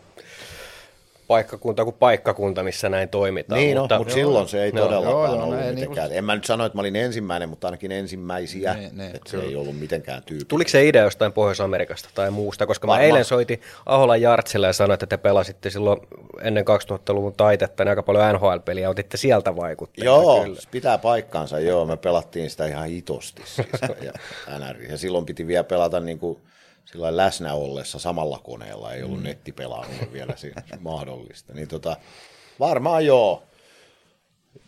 paikkakunta kuin paikkakunta, missä näin toimitaan. Niin, mutta, no, mutta silloin se ei Joo, todellakaan joo, ollut näin, mitenkään. En mä nyt sano, että mä olin ensimmäinen, mutta ainakin ensimmäisiä. Niin, niin, että se ei ollut mitenkään tyypillistä. Tuliko se idea jostain Pohjois-Amerikasta tai muusta? Koska mä Varmaan. eilen soitin Aholan Jartsille ja sanoin, että te pelasitte silloin ennen 2000-luvun taitetta niin aika paljon NHL-peliä ja otitte sieltä vaikutteita. Joo, Kyllä. pitää paikkaansa, joo. Me pelattiin sitä ihan hitosti siis, ja, NR. ja silloin piti vielä pelata niin kuin sillä läsnä ollessa samalla koneella, ei ollut nettipelaaminen vielä siinä mahdollista. Niin tota, varmaan joo.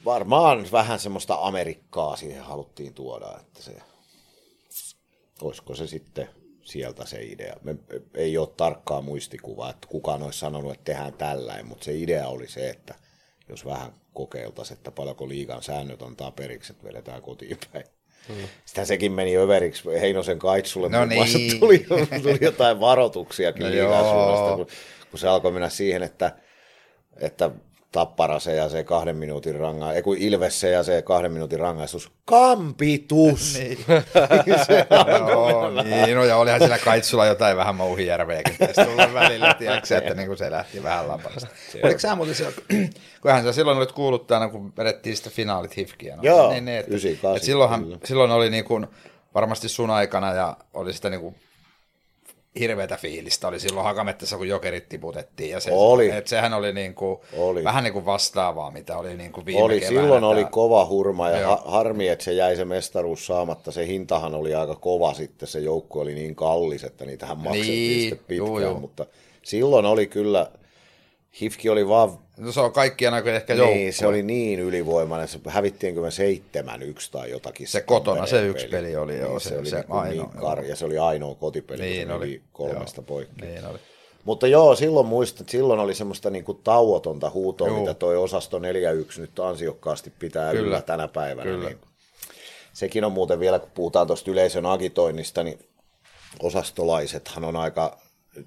Varmaan vähän semmoista Amerikkaa siihen haluttiin tuoda, että se, olisiko se sitten sieltä se idea. Me ei ole tarkkaa muistikuvaa, että kukaan olisi sanonut, että tehdään tällainen, mutta se idea oli se, että jos vähän kokeiltaisiin, että paljonko liigan säännöt antaa periksi, että vedetään kotiin päin. Hmm. Sitä sekin meni överiksi Heinosen kaitsulle, No niin. tuli, tuli jotain varoituksiakin No no liigan joo. suunnasta, kun, kun se alkoi mennä siihen, että, että Tappara se ja se kahden minuutin rangaistus, ei kun Ilves se ja se kahden minuutin rangaistus, kampitus! Niin. se Joo, niin, no ja olihan siellä Kaitsulla jotain vähän Mouhijärveäkin tässä tulla välillä, tiedätkö, että niin kuin se lähti vähän laparasta. Oliko sä muuten siellä, kunhan sä silloin olit kuuluttajana, kun vedettiin sitä finaalit hifkiä. No, Joo, niin, niin, että, 98, että silloinhan, kyllä. silloin oli niin kuin, varmasti sun aikana ja oli sitä niin kuin hirveätä fiilistä oli silloin Hakamettässä, kun jokerit tiputettiin. Ja se, Oli. Että sehän oli, niin kuin, Oli. vähän niin kuin vastaavaa, mitä oli niin kuin viime Oli, keväänä silloin oli kova hurma ja Joo. ha- harmi, että se jäi se mestaruus saamatta. Se hintahan oli aika kova sitten, se joukko oli niin kallis, että niitähän maksettiin Niin, sitten pitkään. juu, juu. Mutta silloin oli kyllä, Hifki oli vaan, No, se on kaikkien aikojen ehkä joukko. niin, se oli niin ylivoimainen, se hävittiinkö me seitsemän yksi tai jotakin. Se kotona, se yksi peli oli, joo, Niin, se- se, oli se niin, kuin ainoa, niin kar- ja se oli ainoa kotipeli, niin Niin kun oli, kolmesta joo. poikki. Niin oli. Mutta joo, silloin muistan, että silloin oli semmoista niinku tauotonta huutoa, Juu. mitä toi osasto 41 nyt ansiokkaasti pitää Kyllä. yllä tänä päivänä. Kyllä. Niin sekin on muuten vielä, kun puhutaan tuosta yleisön agitoinnista, niin osastolaisethan on aika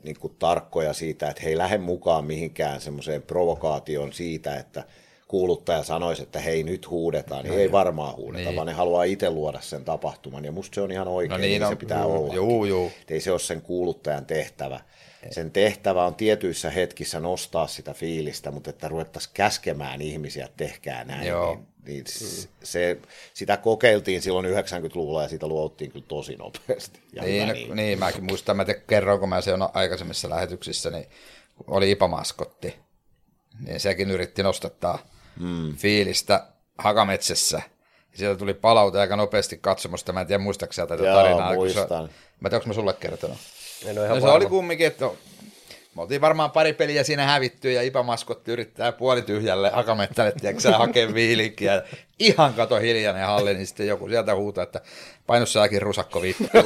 niin kuin tarkkoja siitä, että he ei lähde mukaan mihinkään semmoiseen provokaatioon siitä, että kuuluttaja sanoisi, että hei nyt huudetaan, niin ei varmaan huudeta, Niin. vaan ne haluaa itse luoda sen tapahtuman, ja musta se on ihan oikein, No niin, niin niin se pitää Juu, olla. juu, juu. ei se ole sen kuuluttajan tehtävä. Sen tehtävä on tietyissä hetkissä nostaa sitä fiilistä, mutta että ruvettaisiin käskemään ihmisiä, että tehkää näin. Joo. Niin, niin s- se, sitä kokeiltiin silloin 90-luvulla ja siitä luovuttiin kyllä tosi nopeasti. Ja Niin, hyvä no, niin. niin, mäkin muistan, mä te, kerroinko mä sen aikaisemmissa lähetyksissä, niin oli Ipamaskotti, niin sekin yritti nostattaa mm. fiilistä Hakametsässä. Ja sieltä tuli palaute aika nopeasti katsomusta, mä en tiedä muistaakseni tätä Joo, tarinaa. kun muistan. Se, mä en tiedä, onko mä sulle kertonut. En ole ihan No se varma. oli kumminkin, että me oltiin varmaan pari peliä siinä hävitty ja Ipa Maskotti yrittää puolityhjälle hakamettälle, tiedätkö hakea viilinkiä. Ihan kato hiljainen halli, niin sitten joku sieltä huutaa, että painu saakin rusakko vittu.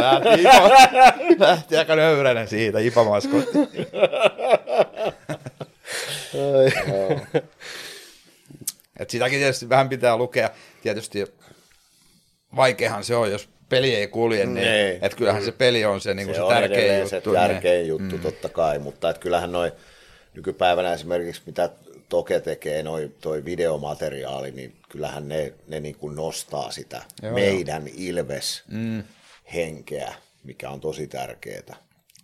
lähti, Ipa, lähti aika nöyräinen siitä, Ipa Maskotti. Et sitäkin tietysti vähän pitää lukea. Tietysti vaikeahan se on, jos peli ei kulje, niin Niin. että kyllähän se peli on se, niin se, se, on tärkein juttu. se tärkein juttu mm. totta kai, mutta et kyllähän noin nykypäivänä esimerkiksi mitä Toke tekee, noi, toi videomateriaali, niin kyllähän ne, ne niin kuin nostaa sitä Joo, joo, meidän Ilves-henkeä, mikä on tosi tärkeää.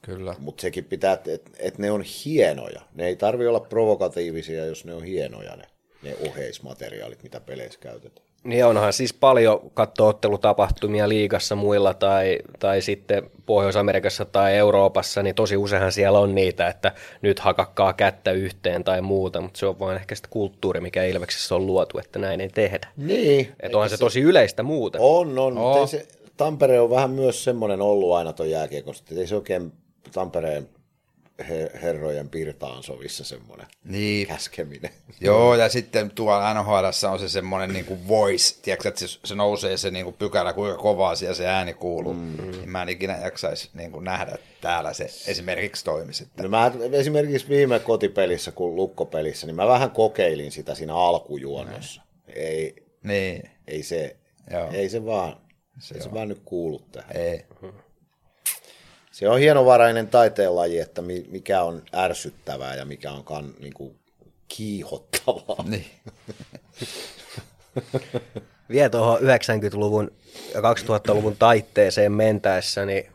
Kyllä. Mutta sekin pitää, että et, et ne on hienoja. Ne ei tarvi olla provokatiivisia, jos ne on hienoja ne, ne oheismateriaalit, mitä peleissä käytetään. Niin onhan siis paljon katsoa ottelutapahtumia liigassa muilla tai, tai sitten Pohjois-Amerikassa tai Euroopassa, niin tosi useinhan siellä on niitä, että nyt hakakkaa kättä yhteen tai muuta, mutta se on vain ehkä sitä kulttuuri, mikä Ilveksessä on luotu, että näin ei tehdä. Niin. Että onhan se tosi yleistä muuten. On, on. Oh. Se, Tampere on vähän myös semmoinen ollut aina tuon jääkiekosta, että ei se oikein Tampereen herrojen pirtaan sovissa semmoinen Niin, käskeminen. Joo, ja sitten tuolla NHL on se semmoinen niin kuin voice, tiedätkö, että se, se nousee se niin kuin pykälä, kuinka kovaa siellä se ääni kuuluu. Mm. Niin mä en ikinä jaksaisi niin kuin nähdä, täällä se esimerkiksi toimisi. No mä esimerkiksi viime kotipelissä, kun lukkopelissä, niin mä vähän kokeilin sitä siinä alkujuonnossa. Ei, Niin, ei se, Joo. ei se vaan, se, ei se vaan nyt kuulu tähän. ei. Se on hienovarainen taiteenlaji, että mi- mikä on ärsyttävää ja mikä on kan, niin kuin kiihottavaa. Niin. Vielä tuohon 90-luvun ja 2000-luvun taitteeseen mentäessä, niin,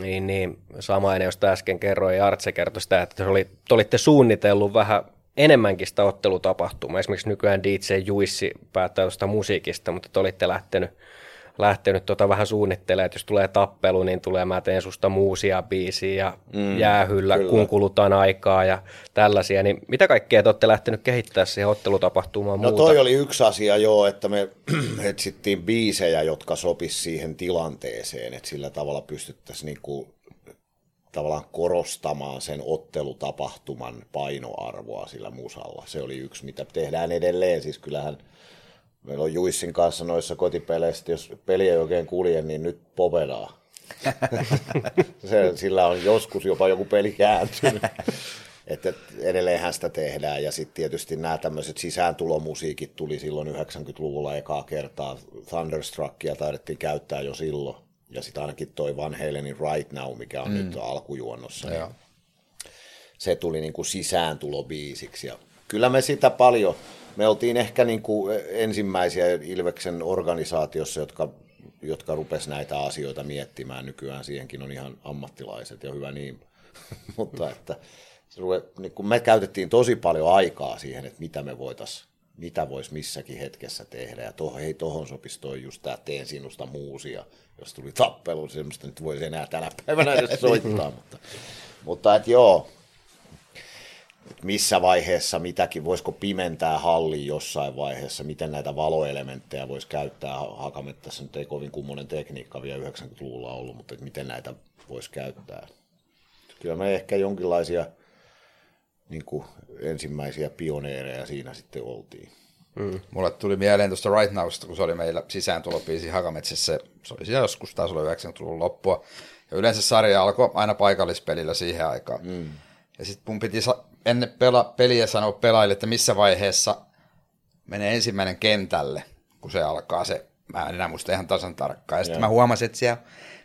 niin, niin samainen, josta äsken kerroin, ja Artse kertoi sitä, että te, oli, te olitte suunnitellut vähän enemmänkin sitä ottelutapahtumaa. Esimerkiksi nykyään DJ Juissi päättää tuosta musiikista, mutta te olitte lähtenyt, lähtenyt tota vähän suunnittelemaan, että jos tulee tappelu, niin tulee mä teen susta muusia biisiä ja mm, jäähyllä, kyllä. kun kulutaan aikaa ja tällaisia. Niin mitä kaikkea te olette lähtenyt kehittämään siihen ottelutapahtumaan No muuta? toi oli yksi asia joo, että me etsittiin biisejä, jotka sopis siihen tilanteeseen, että sillä tavalla pystyttäisiin niinku tavallaan korostamaan sen ottelutapahtuman painoarvoa sillä musalla. Se oli yksi, mitä tehdään edelleen. Siis kyllähän meillä on Juissin kanssa noissa kotipeleissä, jos peli ei oikein kulje, niin nyt povedaa. se, sillä on joskus jopa joku peli kääntynyt. Että edelleenhän sitä tehdään ja sitten tietysti nämä tämmöiset sisääntulomusiikit tuli silloin 90-luvulla ekaa kertaa. Thunderstruckia taidettiin käyttää jo silloin. Ja sitten ainakin toi Van Halenin Right Now, mikä on mm. nyt alkujuonnossa. Niin se tuli niin kuin sisääntulobiisiksi. Ja kyllä me sitä paljon, me oltiin ehkä niin kuin ensimmäisiä Ilveksen organisaatiossa, jotka, jotka rupes näitä asioita miettimään. Nykyään siihenkin on ihan ammattilaiset ja hyvä niin. Mutta että niin kuin me käytettiin tosi paljon aikaa siihen, että mitä me voitaisiin mitä voisi missäkin hetkessä tehdä. Ja tohon, hei, tohon sopisi toi just tämä teen sinusta muusia, jos tuli tappelu, semmoista nyt voisi enää tänä päivänä edes soittaa. mutta mutta et joo, missä vaiheessa mitäkin, voisiko pimentää halli jossain vaiheessa, miten näitä valoelementtejä voisi käyttää. Hakamettässä nyt ei kovin kummonen tekniikka vielä 90-luvulla ollut, mutta miten näitä voisi käyttää. Kyllä me ehkä jonkinlaisia niin kuin ensimmäisiä pioneereja siinä sitten oltiin. Mulle tuli mieleen tuosta Right Nowsta, kun se oli meillä sisääntulopiisi Hakametsässä. Se oli siellä joskus, taas oli 90-luvun loppua. Ja yleensä sarja alkoi aina paikallispelillä siihen aikaan. Mm. Ja sitten mun piti sa- ennen pela- peliä sanoa pelaajille, että missä vaiheessa menee ensimmäinen kentälle, kun se alkaa se. Mä en enää muista ihan tasan tarkkaan. Ja sitten mä huomasin, että siellä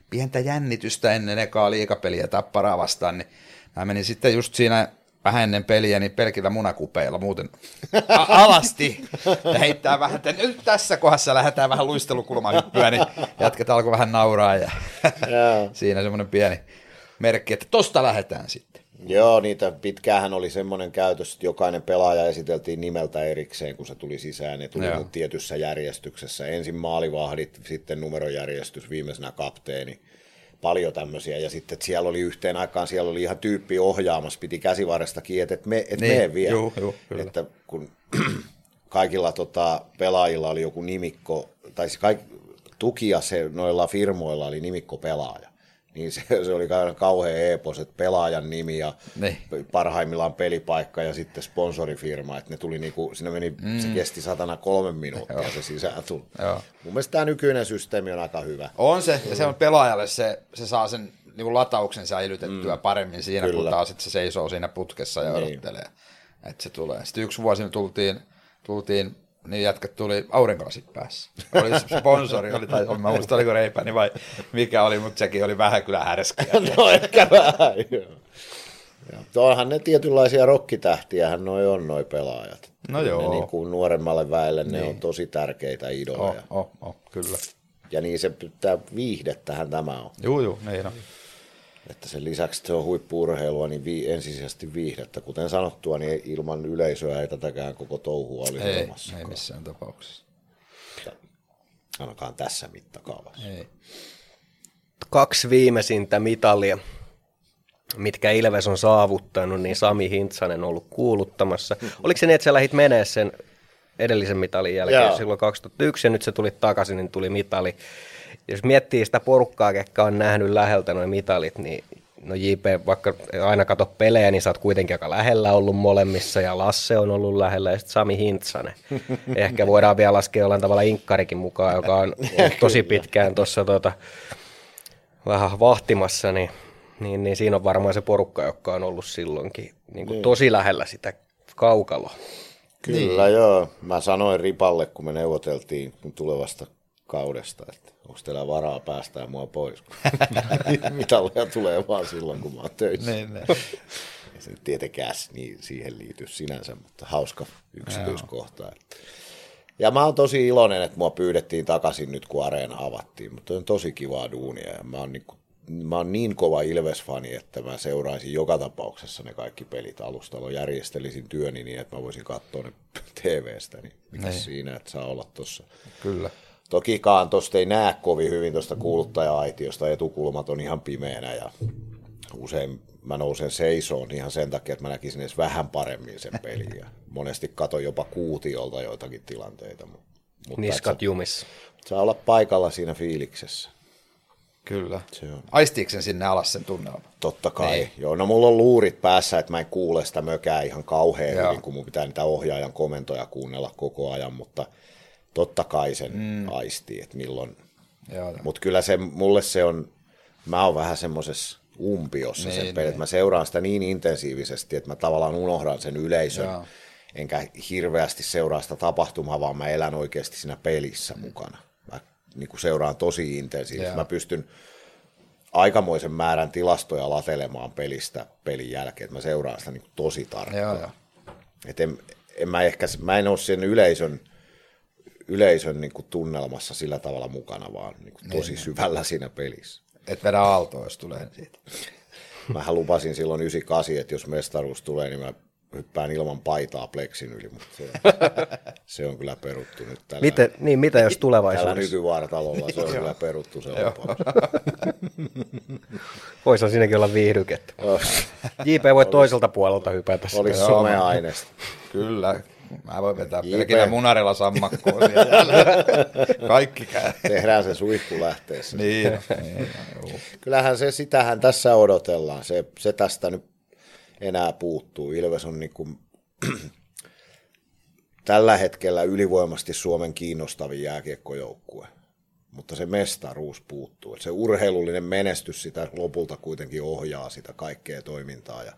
pientä jännitystä ennen ekaa liikapeliä tapparaa vastaan, niin mä menin sitten just siinä vähän ennen peliä, niin pelkillä munakupeilla muuten a- alasti ja heittää vähän, että nyt tässä kohdassa lähdetään vähän luistelukulmahyppyä, niin jatket alkoi vähän nauraa ja siinä semmoinen pieni merkki, että tosta lähdetään sitten. Joo, niitä pitkäänhän oli semmoinen käytös, että jokainen pelaaja esiteltiin nimeltä erikseen, kun se tuli sisään. Ne tuli Joo. Joo. tietyssä järjestyksessä. Ensin maalivahdit, sitten numerojärjestys, viimeisenä kapteeni. Paljon tämmöisiä. Ja sitten siellä oli yhteen aikaan, siellä oli ihan tyyppi ohjaamassa, piti käsivarresta kiinni, että et me, et Niin, mene vielä. juu, juu, kyllä. että kun kaikilla tota, pelaajilla oli joku nimikko, tai siis kaik, tukia se, noilla firmoilla oli nimikko pelaaja. Niin se, se oli kau- kauhean epos, että pelaajan nimi ja Niin. parhaimmillaan pelipaikka ja sitten sponsorifirma, että ne tuli niinku, siinä meni, mm. se kesti satana kolme minuuttia se sisään tuli. Joo. Mun mielestä tämä nykyinen systeemi on aika hyvä. On se, ja se on pelaajalle se, se saa sen niin latauksen säilytettyä mm. paremmin siinä, Kyllä. kun taas se seisoo siinä putkessa ja Niin. odottelee, että se tulee. Sitten yksi vuosi me tultiin, tultiin niin jätkät tuli aurinkolasit päässä. Oli sponsori, oli, tai mä muista oliko Reipäni vai mikä oli, mutta sekin oli vähän kyllä härskiä. no ehkä vähän, joo. Ja onhan ne tietynlaisia rokkitähtiähän noi on noi pelaajat. No joo. Ne niin kuin nuoremmalle väelle ne on tosi tärkeitä idoleja. Oh, oh, oh, kyllä. Ja niin se pitää viihdettähän tämä on. Juu, juu, niin on. Että sen lisäksi, että se on huippuurheilua, niin vi- ensisijaisesti viihdettä. Kuten sanottua, niin ilman yleisöä ei tätäkään koko touhua olisi Ei, olemassa. ei missään tapauksessa. Ainakaan tässä mittakaavassa. Ei. Kaksi viimeisintä mitalia, mitkä Ilves on saavuttanut, niin Sami Hintsanen on ollut kuuluttamassa. Oliko se niin, että sä lähit menee sen edellisen mitalin jälkeen Joo. silloin 2001 ja nyt se tuli takaisin, niin tuli mitali. Jos miettii sitä porukkaa, ketkä on nähnyt läheltä noin mitalit, niin no JP, vaikka aina kato pelejä, niin sä oot kuitenkin aika lähellä ollut molemmissa, ja Lasse on ollut lähellä, ja sitten Sami Hintsanen. Ehkä voidaan vielä laskea jollain tavalla Inkkarikin mukaan, joka on ollut tosi pitkään tuossa tota, vähän vahtimassa, niin, niin, niin siinä on varmaan se porukka, joka on ollut silloinkin niin kuin tosi lähellä sitä kaukaloa. Kyllä niin. joo. Mä sanoin Ripalle, kun me neuvoteltiin tulevasta kaudesta, että onko teillä varaa päästää mua pois. Mitalleja tulee vaan silloin, kun mä oon töissä. Niin, niin. Ei se tietenkään niin siihen liity sinänsä, mutta hauska yksityiskohta. Että. Ja mä oon tosi iloinen, että mua pyydettiin takaisin nyt, kun areena avattiin, mutta on tosi kivaa duunia ja mä oon, niin, mä oon niin kova Ilves-fani, että mä seuraisin joka tapauksessa ne kaikki pelit alustalla, järjestelisin työni niin, että mä voisin katsoa ne TVstä, niin mikä Niin. siinä, että saa olla tuossa. Kyllä. Tokikaan tuosta ei näe kovin hyvin tuosta kuuluttaja-aitiosta, etukulmat on ihan pimeänä ja usein mä nousen seisoon ihan sen takia, että mä näkisin edes vähän paremmin sen pelin. Ja monesti katon jopa kuutiolta joitakin tilanteita. Mutta Niskat jumissa. saa olla paikalla siinä fiiliksessä. Kyllä. Se on. Aistiiko sen sinne alas sen tunnelman? Totta kai. Niin. Niin. Joo, no mulla on luurit päässä, että mä en kuule sitä mökää ihan kauhean Joo. hyvin, kun mun pitää niitä ohjaajan komentoja kuunnella koko ajan, mutta totta kai sen mm. aistii, että milloin. Mutta kyllä se, mulle se on, mä oon vähän semmoisessa umpiossa Niin, sen peli, niin. että mä seuraan sitä niin intensiivisesti, että mä tavallaan unohdan sen yleisön, Joo. enkä hirveästi seuraa sitä tapahtumaa, vaan mä elän oikeasti siinä pelissä mukana. Mä niin kuin seuraan tosi intensiivisesti. Joo. Mä pystyn aikamoisen määrän tilastoja latelemaan pelistä pelin jälkeen, että mä seuraan sitä niin kuin tosi tarkkaan. Joo, joo. Et en, en mä, ehkä, mä en ole sen yleisön, yleisön niin kuin tunnelmassa sillä tavalla mukana, vaan niin kuin tosi Niin. syvällä siinä pelissä. Et vedä aaltoa, jos tulee siitä. Mähän lupasin silloin 98, että jos mestaruus tulee, niin mä hyppään ilman paitaa pleksin yli, mutta se, se on kyllä peruttu nyt tällä, Miten, niin, mitä jos tällä tulevaisuudessa? nykyvaartalolla. Se on kyllä peruttu se lupaus. Voisi siinäkin olla viihdykettä. JP voi toiselta puolelta hypätä. Olisi Joo, someaineesta. Kyllä. Mä voin vetää pelkillä munarilla sammakkoa. Kaikki käy. Tehdään se suihkulähteessä. Niin, niin. Kyllähän se, sitähän tässä odotellaan. Se, se tästä nyt enää puuttuu. Ilves on niin kuin, tällä hetkellä ylivoimasti Suomen kiinnostavin jääkiekkojoukkue. Mutta se mestaruus puuttuu. Et se urheilullinen menestys sitä lopulta kuitenkin ohjaa sitä kaikkea toimintaa ja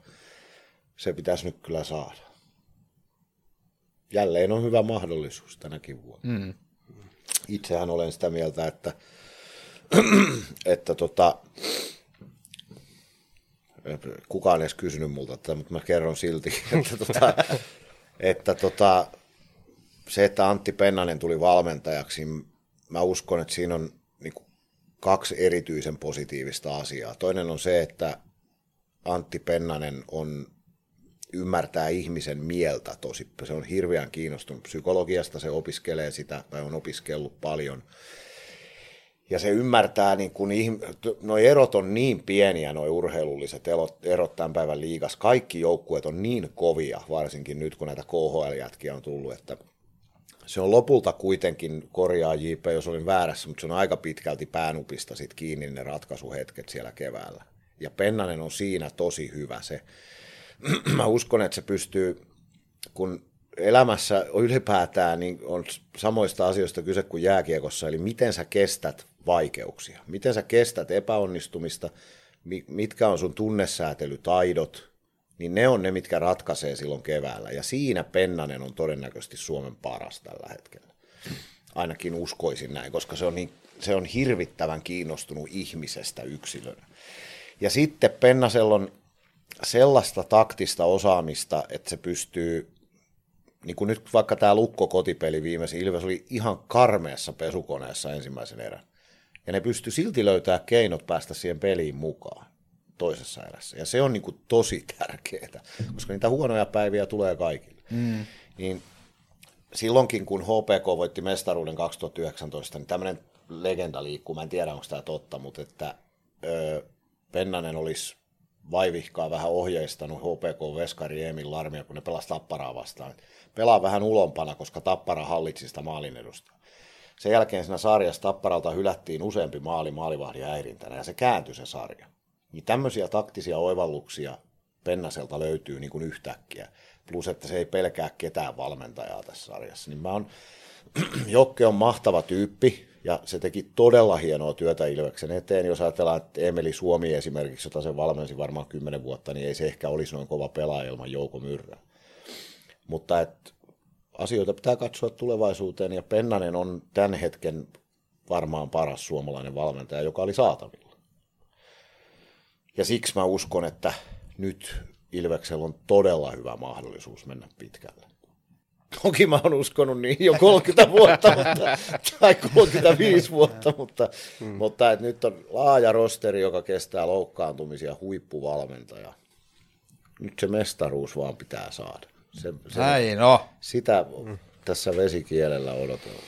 se pitäisi nyt kyllä saada. Jälleen on hyvä mahdollisuus tänäkin vuonna. Mm. Itsehän olen sitä mieltä, että, että tota, kukaan ei edes kysynyt multa tätä, mutta mä kerron silti, että, tota, että tota, se, että Antti Pennanen tuli valmentajaksi, mä uskon, että siinä on niin kuin, kaksi erityisen positiivista asiaa. Toinen on se, että Antti Pennanen on ymmärtää ihmisen mieltä tosi. Se on hirveän kiinnostunut psykologiasta, se opiskelee sitä tai on opiskellut paljon. Ja se ymmärtää, niin kun nuo erot on niin pieniä, nuo urheilulliset erot, erot tämän päivän liigas. Kaikki joukkueet on niin kovia, varsinkin nyt kun näitä KHL-jätkiä on tullut, että se on lopulta kuitenkin, korjaa JP, jos olin väärässä, mutta se on aika pitkälti päänupista sit kiinni ne ratkaisuhetket siellä keväällä. Ja Pennanen on siinä tosi hyvä. Se, mä uskon, että se pystyy, kun elämässä ylipäätään niin on samoista asioista kyse kuin jääkiekossa, eli miten sä kestät vaikeuksia, miten sä kestät epäonnistumista, mitkä on sun tunnesäätelytaidot, niin ne on ne, mitkä ratkaisee silloin keväällä. Ja siinä Pennanen on todennäköisesti Suomen paras tällä hetkellä. Ainakin uskoisin näin, koska se on, niin, se on hirvittävän kiinnostunut ihmisestä yksilönä. Ja sitten Pennasella on sellaista taktista osaamista, että se pystyy, niin kuin nyt vaikka tämä Lukko kotipeli viimeisin, Ilves oli ihan karmeessa pesukoneessa ensimmäisen erän. Ja ne pysty silti löytää keinot päästä siihen peliin mukaan toisessa erässä. Ja se on niin kuin tosi tärkeää, koska niitä huonoja päiviä tulee kaikille. Mm. Niin silloinkin, kun HPK voitti mestaruuden 2019, niin tämmöinen legenda liikkuu, mä en tiedä, onko tämä totta, mutta että ö, Pennanen olisi vaivihkaa vähän ohjeistanut HPK Veskari Emil Larmia, kun ne pelasi Tapparaa vastaan. Pelaa vähän ulompana, koska Tappara hallitsi sitä maalin edusta. Sen jälkeen siinä sarjassa Tapparalta hylättiin useampi maali maalivahdin häirintänä ja se kääntyi se sarja. Niin tämmöisiä taktisia oivalluksia Pennaselta löytyy niin kuin yhtäkkiä. Plus, että se ei pelkää ketään valmentajaa tässä sarjassa. Niin mä on, Jokke on mahtava tyyppi ja se teki todella hienoa työtä Ilveksen eteen. Jos ajatellaan, että Emeli Suomi esimerkiksi, jota se valmensi varmaan kymmenen vuotta, niin ei se ehkä olisi noin kova pelaaja ilman Jouko Myrrää. Mutta et, asioita pitää katsoa tulevaisuuteen ja Pennanen on tämän hetken varmaan paras suomalainen valmentaja, joka oli saatavilla. Ja siksi mä uskon, että nyt Ilveksellä on todella hyvä mahdollisuus mennä pitkälle. Toki mä oon uskonut niin jo 30 vuotta, mutta, tai 35 vuotta, mutta, hmm. mutta et nyt on laaja rosteri, joka kestää loukkaantumisia, huippuvalmentaja. Nyt se mestaruus vaan pitää saada. Se, se, Näin no. Sitä tässä vesikielellä odotellaan.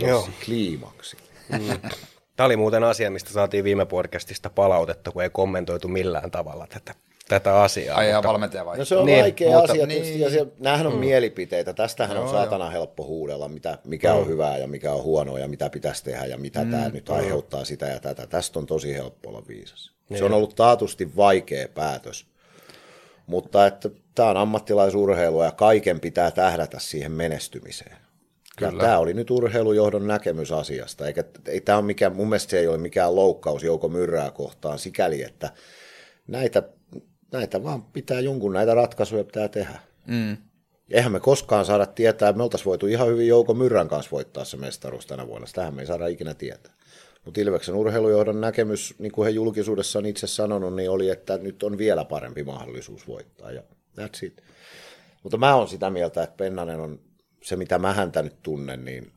Joo. kliimaksi. Mm. Tämä oli muuten asia, mistä saatiin viime podcastista palautetta, kun ei kommentoitu millään tavalla tätä, tätä asiaa. Ai mutta... valmentaja vai? No se on niin, vaikea mutta, asia niin. ja se, nämähän on mm. mielipiteitä. Tästähän on saatana joo. helppo huudella, mitä, mikä mm. on hyvää ja mikä on huonoa ja mitä pitäisi tehdä ja mitä mm. tämä nyt mm. aiheuttaa sitä ja tätä. Tästä on tosi helppo olla viisas. Niin. Se on ollut taatusti vaikea päätös, mutta että tämä on ammattilaisurheilua ja kaiken pitää tähdätä siihen menestymiseen. Kyllä. tämä oli nyt urheilujohdon näkemys asiasta, eikä ei tämä ole mikään, mun mielestä se ei ole mikään loukkaus Jouko Myrrää kohtaan sikäli, että näitä, näitä vaan pitää jonkun näitä ratkaisuja pitää tehdä. Mm. Eihän me koskaan saada tietää, me oltaisiin voitu ihan hyvin Jouko Myrrän kanssa voittaa se mestaruus tänä vuonna, tähän me ei saada ikinä tietää. Mutta Ilveksen urheilujohdon näkemys, niin kuin he julkisuudessa on itse sanonut, niin oli, että nyt on vielä parempi mahdollisuus voittaa ja that's it. Mutta mä oon sitä mieltä, että Pennanen on se, mitä mä häntä nyt tunnen, niin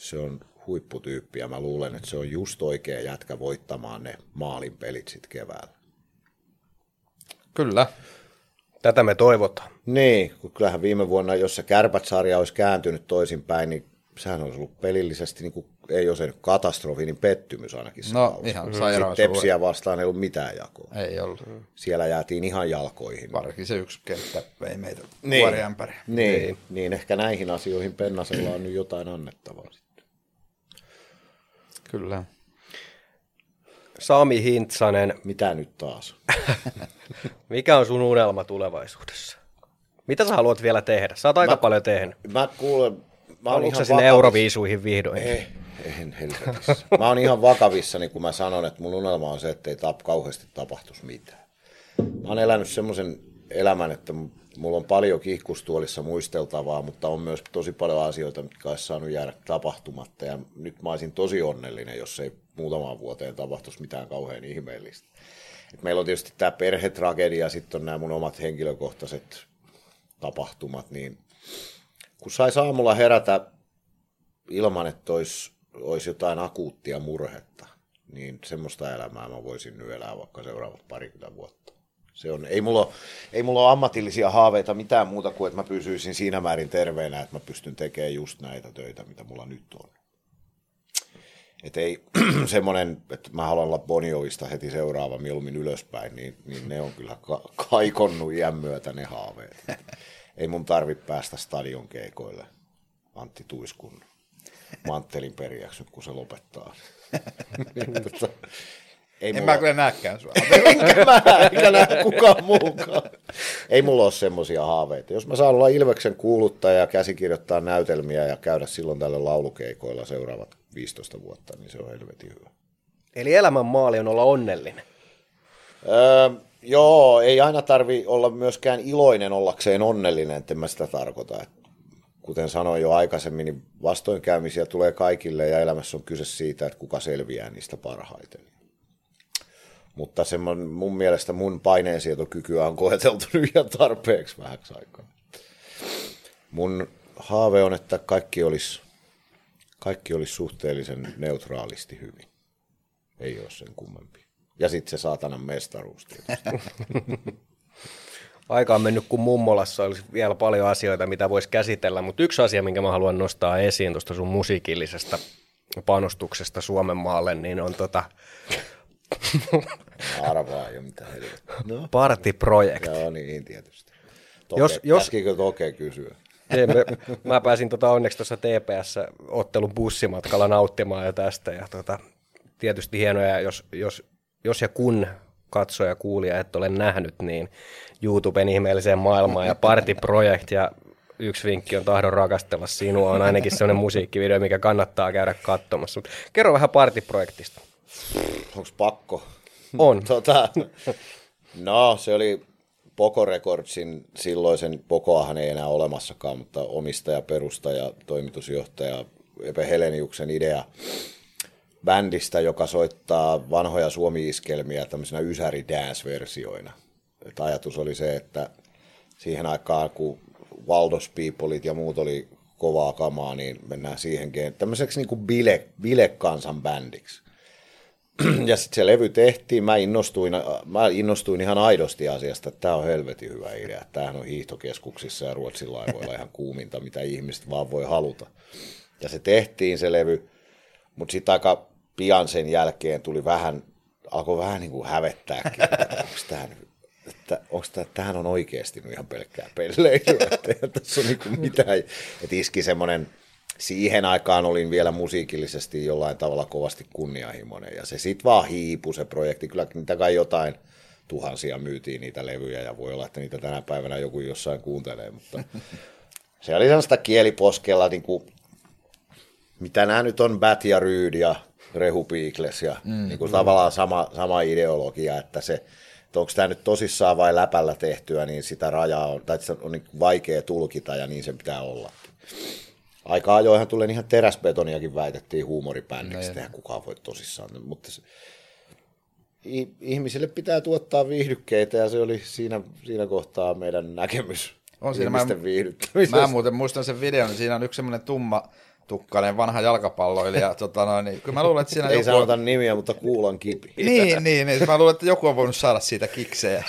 se on huipputyyppi ja mä luulen, että se on just oikea jätkä voittamaan ne maalin pelit sitten keväällä. Kyllä. Tätä me toivotaan. Niin, kun kyllähän viime vuonna, jos se kärpät-sarja olisi kääntynyt toisinpäin, niin sehän olisi ollut pelillisesti, niin kuin, ei ole se nyt katastrofi, niin pettymys ainakin. No kausi. ihan sairaan Tepsiä vastaan ei ollut mitään jakoa. Ei ollut. Siellä jäätiin ihan jalkoihin. Varsinkin se yksi kenttä vei meitä niin. Niin, niin. niin, ehkä näihin asioihin Pennasella on nyt jotain annettavaa sitten. Kyllä. Sami Hintsanen. Mitä nyt taas? Mikä on sun unelma tulevaisuudessa? Mitä sä haluat vielä tehdä? Sä oot aika mä, paljon tehnyt. Mä kuulen, Mä oon ihan sinne Euroviisuihin vihdoin? Ei, en helvetissä. Mä oon ihan vakavissa, niin kun mä sanon, että mun unelma on se, että ei tap, kauheasti tapahtuisi mitään. Mä oon elänyt semmoisen elämän, että mulla on paljon kiihkustuolissa muisteltavaa, mutta on myös tosi paljon asioita, mitkä olisi saanut jäädä tapahtumatta. Ja nyt mä olisin tosi onnellinen, jos ei muutamaan vuoteen tapahtuisi mitään kauhean ihmeellistä. Et meillä on tietysti tämä perhetragedia, sitten on nämä mun omat henkilökohtaiset tapahtumat, niin kun saisi aamulla herätä ilman, että olisi, olisi jotain akuuttia murhetta, niin semmoista elämää mä voisin nyt elää vaikka seuraavat parikymmentä vuotta. Se on, ei, mulla, ei mulla ole ammatillisia haaveita mitään muuta kuin, että mä pysyisin siinä määrin terveenä, että mä pystyn tekemään just näitä töitä, mitä mulla nyt on. Että ei semmoinen, että mä haluan olla Bonioista heti seuraava mieluummin ylöspäin, niin, niin ne on kyllä ka- kaikonnut iän myötä ne haaveet ei mun tarvi päästä stadion keikoille. Antti Tuiskun manttelin periäksi, kun se lopettaa. Tota, ei En mulla, mä kyllä näkään sua. enkä mä, enkä näe kukaan muukaan. Ei mulla ole semmoisia haaveita. Jos mä saan olla Ilveksen kuuluttaja ja käsikirjoittaa näytelmiä ja käydä silloin tälle laulukeikoilla seuraavat 15 vuotta, niin se on helvetin hyvä. Eli elämän maali on olla onnellinen. Öö, joo, ei aina tarvi olla myöskään iloinen ollakseen onnellinen, että en mä sitä tarkoita. Et kuten sanoin jo aikaisemmin, niin vastoinkäymisiä tulee kaikille ja elämässä on kyse siitä, että kuka selviää niistä parhaiten. Mutta semmoinen, mun mielestä mun paineensietokykyä on koeteltu nyt ihan tarpeeksi vähäksi aikaa. Mun haave on, että kaikki olisi, kaikki olisi suhteellisen neutraalisti hyvin. Ei ole sen kummempi. Ja sitten se saatanan mestaruus. Aika on mennyt kuin mummolassa, olisi vielä paljon asioita, mitä voisi käsitellä, mutta yksi asia, minkä mä haluan nostaa esiin tuosta sun musiikillisesta panostuksesta Suomen maalle, niin on tota Arvaa jo mitä helvettiä. No. Party-projekti. Joo, niin tietysti. Toke, Jos- jos, Toke kysyä? Ei, me, mä pääsin tota onneksi tuossa TPS-ottelun bussimatkalla nauttimaan jo tästä. Ja tota, tietysti hienoja, jos, jos, jos ja kun katsoja ja kuulija et ole nähnyt, niin YouTuben ihmeelliseen maailmaan ja Party-projekt ja yksi vinkki on tahdon rakastella sinua, on ainakin sellainen musiikkivideo, mikä kannattaa käydä katsomassa. Mut kerro vähän Party-projektista. Onko pakko? On. Tota, no, se oli Poco Recordsin silloisen, Pokoahan ei enää olemassakaan, mutta omistaja, perustaja, toimitusjohtaja Epe Heleniuksen idea bändistä, joka soittaa vanhoja suomi-iskelmiä tämmöisenä ysäri dance-versioina. Et ajatus oli se, että siihen aikaan, kun Waldos Peopleit ja muut oli kovaa kamaa, niin mennään siihen gen- tämmöiseksi niin kuin bile, bilekansan bändiksi. ja sitten se levy tehtiin, mä innostuin, mä innostuin ihan aidosti asiasta, että tämä on helvetin hyvä idea. Tämähän on hiihtokeskuksissa ja Ruotsin laivoilla ihan kuuminta, mitä ihmiset vaan voi haluta. Ja se tehtiin se levy, mutta sitten aika pian sen jälkeen tuli vähän, alkoi vähän niin kuin hävettääkin, että onko tämä että tämähän on oikeasti ihan pelkkää pelleilyä, että tässä on niin mitään. Että iski semmoinen, siihen aikaan olin vielä musiikillisesti jollain tavalla kovasti kunnianhimoinen, ja se sitten vaan hiipui se projekti, kyllä niitä kai jotain tuhansia myytiin niitä levyjä, ja voi olla, että niitä tänä päivänä joku jossain kuuntelee, mutta se oli sellaista kieliposkella, niin kuin, mitä nämä nyt on, Bat ja Ryyd ja Rehu Piikles, ja mm, niin kuin tavallaan sama, sama ideologia, että se, että onko tämä nyt tosissaan vai läpällä tehtyä, niin sitä rajaa on, tai se on niin vaikea tulkita ja niin sen pitää olla. Aika ajoinhan tulee ihan teräsbetoniakin väitettiin huumoribändiksi, no, eihän kukaan voi tosissaan, mutta se, ihmisille pitää tuottaa viihdykkeitä ja se oli siinä, siinä kohtaa meidän näkemys On siinä, mä-. Mä muuten muistan sen videon, niin siinä on yksi semmoinen tumma tukkainen vanha jalkapalloilija. tota noin, niin, kyllä mä luulen, että siinä Ei joku... sanota nimiä, mutta kuulan kipi. Niin, niin, niin. Mä luulen, että joku on voinut saada siitä kiksejä.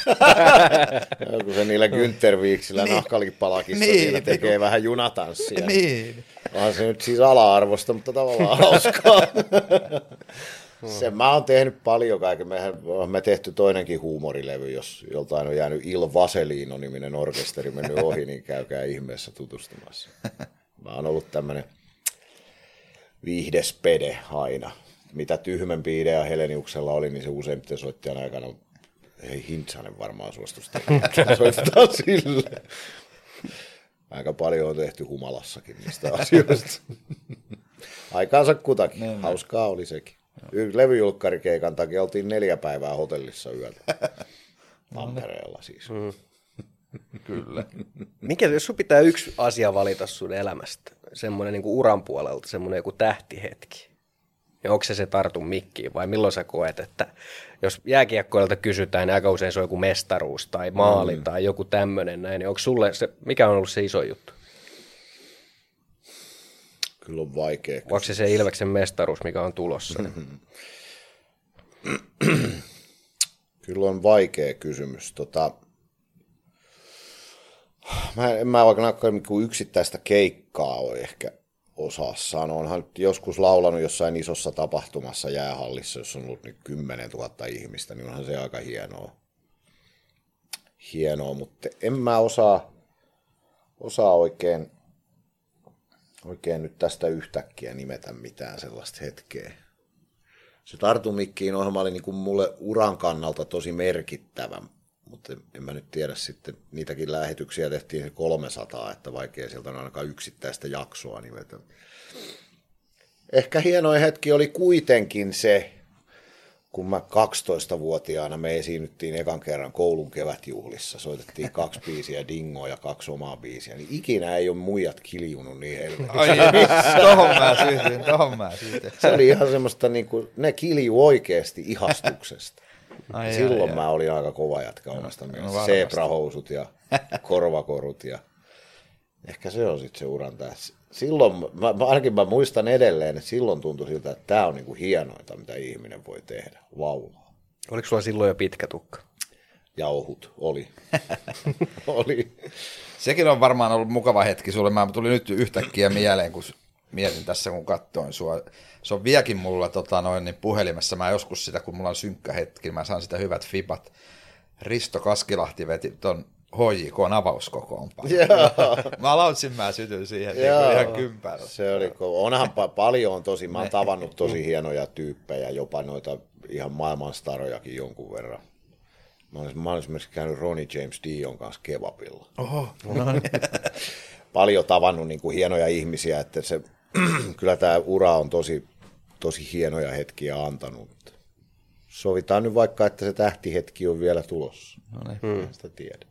Joku se niillä Günther-viiksillä Niin. nahkalipalakissa Niin, siinä niin tekee kun- vähän junatanssia. niin. Onhan se nyt siis ala-arvosta, mutta tavallaan hauskaa. Se mä oon tehnyt paljon kaiken. Mehän me tehty toinenkin huumorilevy, jos joltain on jäänyt Il Vaselino niminen orkesteri mennyt ohi, niin käykää ihmeessä tutustumassa. Mä oon ollut tämmönen viihdespede aina. Mitä tyhmempi idea Heleniuksella oli, niin se useimmiten soittajan aikana ei Hintsanen varmaan suostuisi tekemään. Soitetaan sille. Aika paljon on tehty humalassakin niistä asioista. Aikaansa kutakin. Hauskaa oli sekin. Y- Levyjulkkarikeikan takia oltiin neljä päivää hotellissa yöllä. Tampereella siis. Kyllä. Mikä, jos sun pitää yksi asia valita sun elämästä, semmoinen niin uran puolelta, semmoinen joku tähtihetki, niin onko se se tartu mikkiin vai milloin sä koet, että jos jääkiekkoilta kysytään, niin aika usein se on joku mestaruus tai maali mm. tai joku tämmöinen näin, niin onko sulle se, mikä on ollut se iso juttu? Kyllä on vaikea. Vai onko se se Ilveksen mestaruus, mikä on tulossa? Kyllä on vaikea kysymys. Tota, mä en, mä vaikka niin yksittäistä keikkaa ole ehkä osaa sanoa. Onhan nyt joskus laulanut jossain isossa tapahtumassa jäähallissa, jossa on ollut niin 10 000 ihmistä, niin onhan se aika hienoa. Hienoa, mutta en mä osaa, osaa oikein, oikein nyt tästä yhtäkkiä nimetä mitään sellaista hetkeä. Se Tartumikkiin ohjelma oli niin kuin mulle uran kannalta tosi merkittävä, mutta en mä nyt tiedä sitten, niitäkin lähetyksiä tehtiin 300, että vaikea sieltä on ainakaan yksittäistä jaksoa nimetä. Ehkä hienoin hetki oli kuitenkin se, kun mä 12-vuotiaana me esiinnyttiin ekan kerran koulun kevätjuhlissa, soitettiin kaksi biisiä, Dingoa ja kaksi omaa biisiä, niin ikinä ei ole muijat kiljunut niin helvetin. Ai, tohon mä sytyin, tohon mä sytyin. Se oli ihan semmoista, niin kuin, ne kilju oikeasti ihastuksesta. Ai, Silloin ai, ai. mä olin aika kova jatka omasta no mielestä. varmasti. Sebrahousut ja korvakorut ja ehkä se on sitten se uran tässä. Silloin, mä, mä, ainakin mä muistan edelleen, että silloin tuntui siltä, että tämä on niinku hienointa, mitä ihminen voi tehdä, laulaa. Oliko sulla silloin jo pitkä tukka? Ja ohut, oli. oli. Sekin on varmaan ollut mukava hetki sulle. Mä tuli nyt yhtäkkiä mieleen, kun mietin tässä, kun katsoin sua. Se on vieläkin mulla tota, noin, niin puhelimessa. Mä joskus sitä, kun mulla on synkkä hetki, niin mä saan sitä hyvät fibat. Risto Kaskilahti veti ton HJK avauskokoonpano. mä lautsin, mä sytyin siihen niin kuin ihan kympäällä. Se oli, ko- onhan pa- paljon on tosi, mä oon tavannut tosi hienoja tyyppejä, jopa noita ihan maailmanstarojakin jonkun verran. Mä olen, mä olen esimerkiksi käynyt Ronnie James Dion kanssa kebabilla. Oho, no niin. Paljon tavannut niin kuin hienoja ihmisiä, että se, kyllä tämä ura on tosi, tosi hienoja hetkiä antanut. Sovitaan nyt vaikka, että se tähtihetki on vielä tulossa. No niin. Hmm. Sitä tiedä.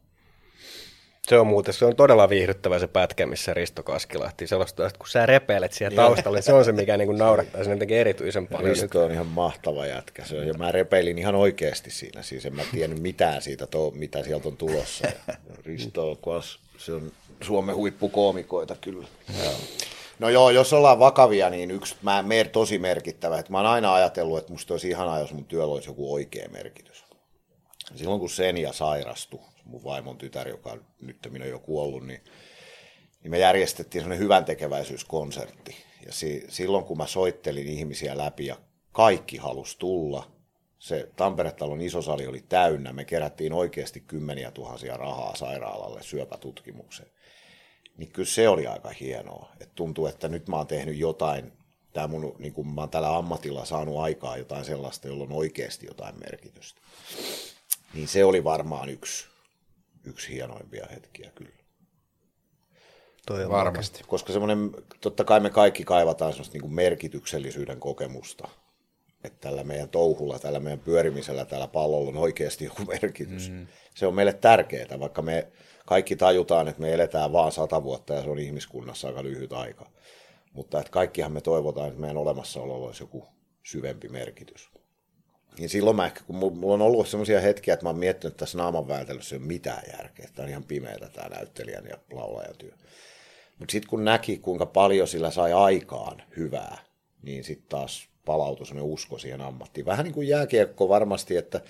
Se on muuten, se on todella viihdyttävä se pätkä, missä Risto Kaskilahti. Sellaista, että kun sä repeilet siellä taustalla, niin se on se, mikä niin kuin naurattaa sen jotenkin erityisen paljon. nyt. Risto on ihan mahtava jätkä. Se on, ja mä repeilin ihan oikeasti siinä. Siis en mä tiennyt mitään siitä, to, mitä sieltä on tulossa. Ja Risto on, se on Suomen huippukoomikoita kyllä. No joo, jos ollaan vakavia, niin yksi mä, mer, tosi merkittävä. Että mä oon aina ajatellut, että musta olisi ihanaa, jos mun työllä olisi joku oikea merkitys. Silloin kun Senja sairastui, mun vaimon tytär, joka nyt on jo kuollut, niin niin me järjestettiin semmoinen hyvän tekeväisyyskonsertti. Ja si- silloin kun mä soittelin ihmisiä läpi ja kaikki halus tulla, se Tampere-talon iso sali oli täynnä, me kerättiin oikeasti kymmeniä tuhansia rahaa sairaalalle syöpätutkimukseen. Niin kyllä se oli aika hienoa, että tuntuu, että nyt mä oon tehnyt jotain, tää mun, niin kun mä oon tällä ammatilla saanut aikaa jotain sellaista, jolla on oikeasti jotain merkitystä. Niin se oli varmaan yksi, yksi hienoimpia hetkiä kyllä. Toi on Varmasti. Koska semmoinen, totta kai me kaikki kaivataan semmoista niin merkityksellisyyden kokemusta. Että tällä meidän touhulla, tällä meidän pyörimisellä, tällä pallolla on oikeasti joku merkitys. Mm. Se on meille tärkeää, vaikka me kaikki tajutaan, että me eletään vaan sata vuotta ja se on ihmiskunnassa aika lyhyt aika. Mutta että kaikkihan me toivotaan, että meidän olemassaololla olisi joku syvempi merkitys. Niin silloin mä ehkä, kun mulla on ollut sellaisia hetkiä, että mä oon miettinyt, että tässä naaman vältelyssä ei ole mitään järkeä. Tämä on ihan pimeätä tämä näyttelijän ja laulajan työ. Mutta sitten kun näki, kuinka paljon sillä sai aikaan hyvää, niin sitten taas palautui sellainen usko siihen ammattiin. Vähän niin kuin jääkiekko varmasti, että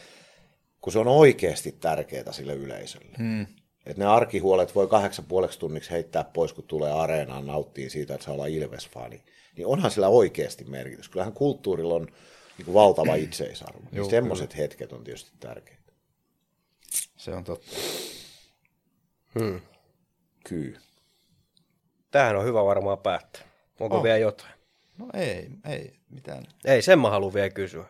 kun se on oikeasti tärkeää sille yleisölle. Hmm. Että ne arkihuolet voi kahdeksan puoleksi tunniksi heittää pois, kun tulee areenaan, nauttii siitä, että saa olla Ilves-fani. Niin onhan sillä oikeasti merkitys. Kyllähän kulttuurilla on niin kuin valtava itseisarvo. Niin semmoiset hetket on tietysti tärkeitä. Se on totta. Kyllä. Tähän on hyvä varmaan päättää. Onko On. vielä jotain? No ei, ei mitään. Ei, sen mä haluan vielä kysyä.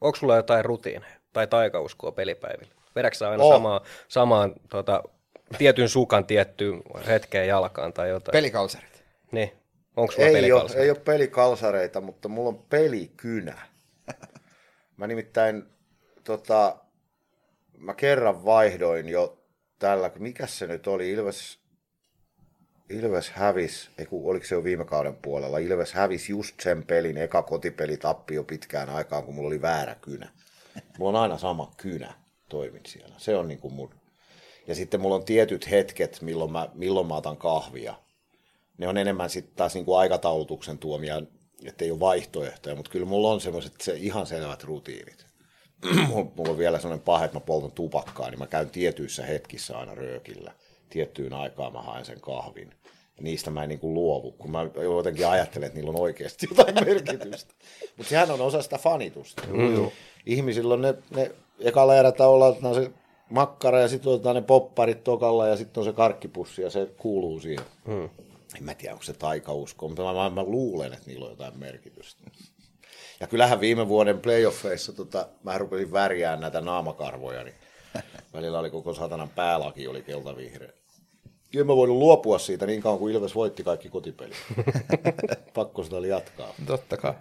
Onko sulla jotain rutiineja tai taikauskoa pelipäivillä? Vedätkö aina On. samaan, samaan tota, tietyn sukan tiettyyn hetkeen jalkaan tai jotain? Pelikalsarit. Niin. Onko sulla Ei ole, pelikalsa? ei ole pelikalsareita, mutta mulla on pelikynä. Mä nimittäin, tota, mä kerran vaihdoin jo tällä, mikä se nyt oli, Ilves, Ilves hävis, ei kun, oliko se jo viime kauden puolella, Ilves hävisi just sen pelin, eka kotipeli tappi jo pitkään aikaan, kun mulla oli väärä kynä. Mulla on aina sama kynä, toimin siellä. Se on niin kuin mun. Ja sitten mulla on tietyt hetket, milloin mä, milloin mä otan kahvia ne on enemmän sitten taas niinku aikataulutuksen tuomia, että ei ole vaihtoehtoja, mutta kyllä mulla on semmoiset se ihan selvät rutiinit. mulla on vielä semmoinen pahe, että mä poltan tupakkaa, niin mä käyn tietyissä hetkissä aina röökillä. Tiettyyn aikaan mä haen sen kahvin. Ja niistä mä en niin kuin luovu, kun mä jotenkin ajattelen, että niillä on oikeasti jotain merkitystä. Mutta sehän on osa sitä fanitusta. Mm. Ihmisillä on ne, ne ekalla erätä olla että on se makkara ja sitten otetaan ne popparit tokalla ja sitten on se karkkipussi ja se kuuluu siihen. en mä tiedä, onko se taikausko, mutta mä, mä, mä luulen, että niillä on jotain merkitystä. Ja kyllähän viime vuoden playoffeissa tota, mä rupesin värjään näitä naamakarvoja, niin välillä oli koko satanan päälaki oli keltavihreä. Kyllä mä voinut luopua siitä niin kauan kuin Ilves voitti kaikki kotipelit. Pakko sitä oli jatkaa. Totta kai.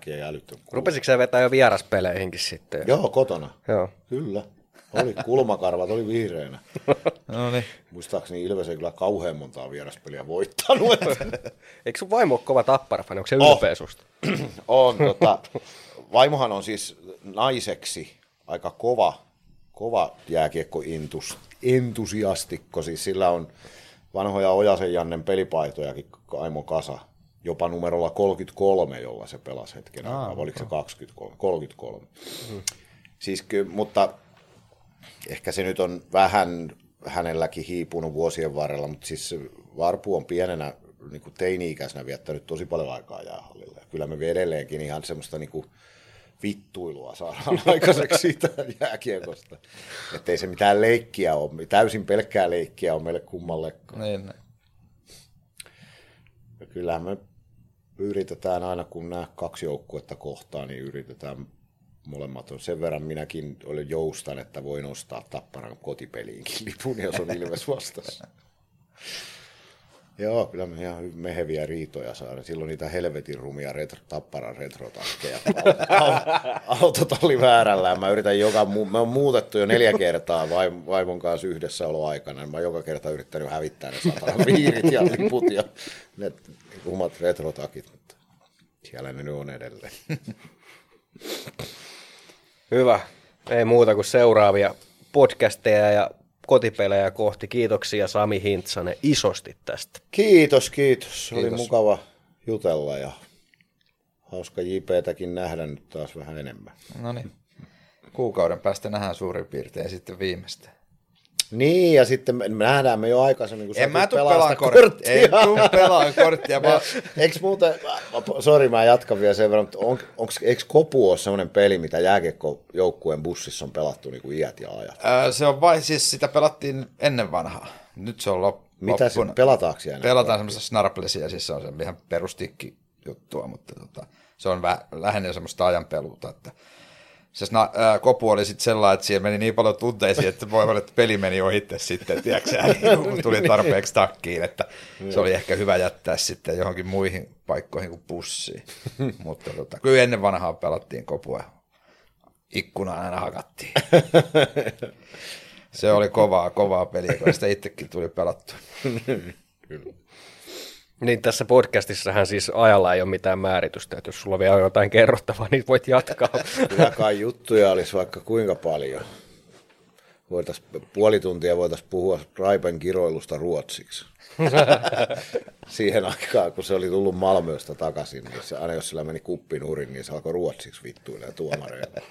Rupesitko sä vetää jo vieraspeleihinkin sitten? Joo, kotona. Joo. Kyllä. Oli kulmakarvat, oli vihreänä. No niin. Muistaakseni Ilves ei kyllä kauhean montaa vieraspeliä voittanut. että- Eikö sun vaimo ole kova tapparafani? Onko se Oh. ylpeä susta? on, tota, vaimohan on siis naiseksi aika kova, kova jääkiekko entusiastikko. Siis sillä on vanhoja Ojasen Jannen pelipaitojakin aimo kasa. Jopa numerolla 33, jolla se pelasi hetken Aa, aikaa. Oliko se 23? 33. Siis ky, mutta ehkä se nyt on vähän hänelläkin hiipunut vuosien varrella, mutta siis Varpu on pienenä niin kuin teini-ikäisenä viettänyt tosi paljon aikaa jäähallilla. Ja kyllä me edelleenkin ihan semmoista niin kuin vittuilua saadaan aikaiseksi siitä jääkiekosta. Että ei se mitään leikkiä ole, täysin pelkkää leikkiä on meille kummallekaan. Niin, niin. Ja kyllähän me yritetään aina, kun nämä kaksi joukkuetta kohtaa, niin yritetään molemmat on. Sen verran minäkin olen joustan, että voin ostaa Tapparan kotipeliinkin lipun, jos on Ilves vastassa. Joo, kyllä me ihan meheviä riitoja saadaan. Silloin niitä helvetin rumia retro, Tapparan retrotakkeja. Autot oli väärällä. Mä yritän joka, mu- me on muutettu jo neljä kertaa vaim- vaimon kanssa yhdessä oloaikana. Mä oon joka kerta yrittänyt hävittää ne satana viirit ja liput ja ne rumat retrotakit. Mutta siellä ne nyt on edelleen. Hyvä. Ei muuta kuin seuraavia podcasteja ja kotipelejä kohti. Kiitoksia Sami Hintsanen isosti tästä. Kiitos, kiitos. Se oli Kiitos. mukava jutella ja hauska JPtäkin nähdä nyt taas vähän enemmän. No niin. Kuukauden päästä nähdään suurin piirtein sitten viimeistä. Niin, ja sitten me nähdään me jo aikaisemmin, kun sä En mä tulet tuu pelaa pelaan korttia. En tuu pelaan korttia. Mä... Eikö muuten, sori mä jatkan vielä sen verran, mutta on, onks, eikö Kopu ole semmoinen peli, mitä jääkiekkojoukkueen bussissa on pelattu niin kuin iät ja ajat? Ää, se on vai, siis sitä pelattiin ennen vanhaa. Nyt se on lop, Mitä se, pelataanko siellä? Pelataan semmoista snarplesia, siis se on se ihan perustikki juttua, mutta tota, se on vä, lähinnä semmoista ajanpeluuta, että se sna, ää, kopu oli sitten sellainen, että siellä meni niin paljon tunteisiin, että voi olla, että peli meni ohitte sitten, tiedätkö niin kun tuli tarpeeksi takkiin, että se oli ehkä hyvä jättää sitten johonkin muihin paikkoihin kuin bussiin. mutta tota, kyllä ennen vanhaa pelattiin kopua, ikkunaan aina hakattiin. Se oli kovaa, kovaa peliä, kun sitä itsekin tuli pelattua. Niin tässä podcastissahan siis ajalla ei ole mitään määritystä, että jos sulla vielä on jotain kerrottavaa, niin voit jatkaa. Kyllä kai juttuja olisi vaikka kuinka paljon. Voitais, puoli tuntia voitaisiin puhua Raipen kiroilusta ruotsiksi. Siihen aikaan, kun se oli tullut Malmöstä takaisin, niin se, aina jos sillä meni kuppi nurin, niin se alkoi ruotsiksi vittuilla tuomareille.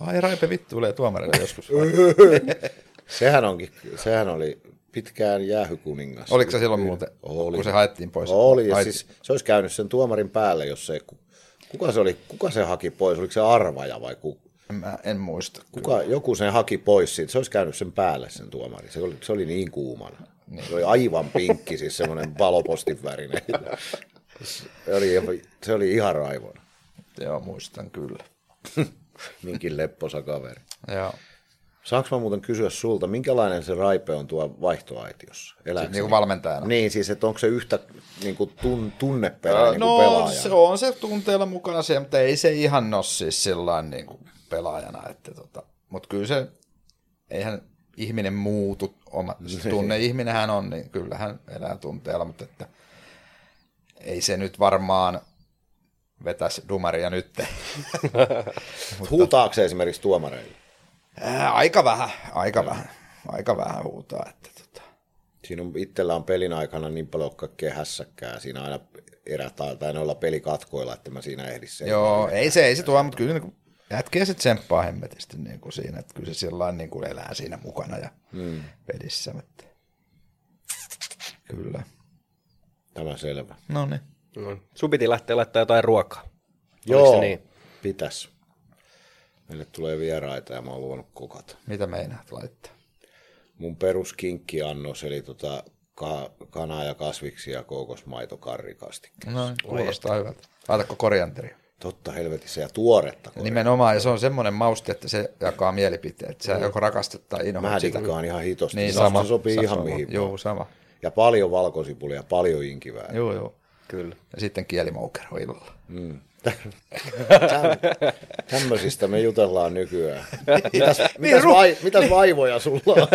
Ai Raipe vittuilee tuomarille joskus. Sehän, onkin, sehän oli pitkään jäähykuningas. Oliko se silloin muuten, Oli. kun se haettiin pois? Oli, ja siis se olisi käynyt sen tuomarin päälle, jos se... Kuka se oli, kuka se haki pois? Oliko se arvaja vai ku, Mä en muista. kuka, joku sen haki pois siitä? Se olisi käynyt sen päälle sen tuomari. Se oli, se oli niin kuumana. Se oli aivan pinkki, siis semmoinen valopostin värinen. Se oli, se oli ihan raivona. Joo, muistan kyllä. Minkin lepposa kaveri. Joo. Saanko mä muuten kysyä sulta, minkälainen se raipe on tuo vaihtoaitiossa? Elääkö Niin kuin se- valmentajana. Niin, siis että onko se yhtä niin kuin tun, tunneperäinen no, kuin pelaaja? se on se tunteella mukana se, mutta ei se ihan ole siis sellainen niin kuin pelaajana. Että tota, mutta kyllä se, eihän ihminen muutu. Oma, Niin. tunne ihminenhän on, niin kyllähän elää tunteella, mutta että ei se nyt varmaan vetäisi dumaria nyt. Huutaako se esimerkiksi tuomareille? Ää, aika vähän, aika vähän, aika vähän huutaa. Että tota. Siinä on, itsellä on pelin aikana niin paljon kaikkea hässäkkää siinä aina erä tai, tai noilla pelikatkoilla, että mä siinä ehdin sen. Joo, ei se, ei se tuo, mutta kyllä niin kuin, jätkiä se tsemppaa hemmetisti niin kuin siinä, että kyllä se sillä niin kuin elää siinä mukana ja mm. pelissä. Että. Kyllä. Tämä selvä. No niin. No, sun piti lähteä laittaa jotain ruokaa. Joo, niin? pitäis. Meille tulee vieraita ja mä oon luvannut kokata. Mitä meinaat laittaa? Mun peruskinkkiannos, eli tota ka- kanaa ja kasviksia, kookosmaitokarrikastikkeessa. No, kuulostaa hyvältä. Laitatko korianteria? Totta helvetissä ja tuoretta. Ja nimenomaan, ja se on semmoinen mauste, että se jakaa mielipiteet. Sä joko rakastat tai inhoat Mä sitä. dikkaan ihan hitosti. Niin, Se sama. sopii Sa- ihan sama. mihin Joo, sama. Ja paljon valkosipulia, paljon inkivää. Joo, joo. Kyllä. Ja sitten kielimoukero illalla. Tämmöisistä me jutellaan nykyään. Mitäs, mitäs, vai, mitäs vaivoja sulla on?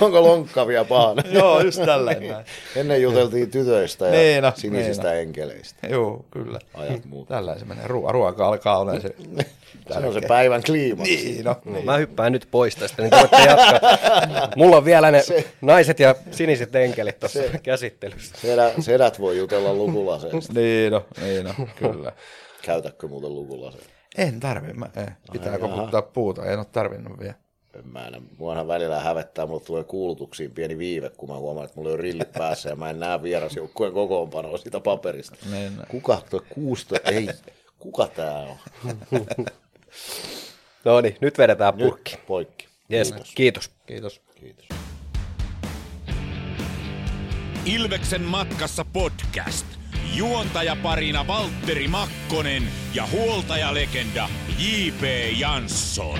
Onko lonkkavia paana? Joo, just tällainen. näin. Ennen juteltiin tytöistä ja Niin, no, sinisistä niin, no. enkeleistä. Joo, kyllä. Ajat muut. Tällainen se menee. Ruoka, ruoka alkaa olla se. Se on se päivän kliimaksi. Niin, no. No, mä hyppään nyt pois tästä, niin te voitte jatkaa. Mulla on vielä ne naiset ja siniset enkelit tuossa käsittelyssä. Sedät, sedät voi jutella lukulaseesta. Niin, no, niin, no, kyllä. Käytätkö muuten lukulaseen? En tarvi, mä, eh. pitää Ai, koputtaa puuta, en ole tarvinnut vielä. En mä enää. Muahan välillä hävettää, mulle tulee kuulutuksiin pieni viive, kun mä huomaan, että mulla on rillit päässä ja mä en näe vierasjoukkueen kokoonpanoa sitä paperista. Niin. Kuka tuo kuusto? Ei, kuka tää on? No niin, nyt vedetään purkki. Nyt poikki. Yes, Kiitos. kiitos. Kiitos. Kiitos. Ilveksen matkassa podcast. Juontajaparina Valtteri Makkonen ja huoltajalegenda J.P. Jansson.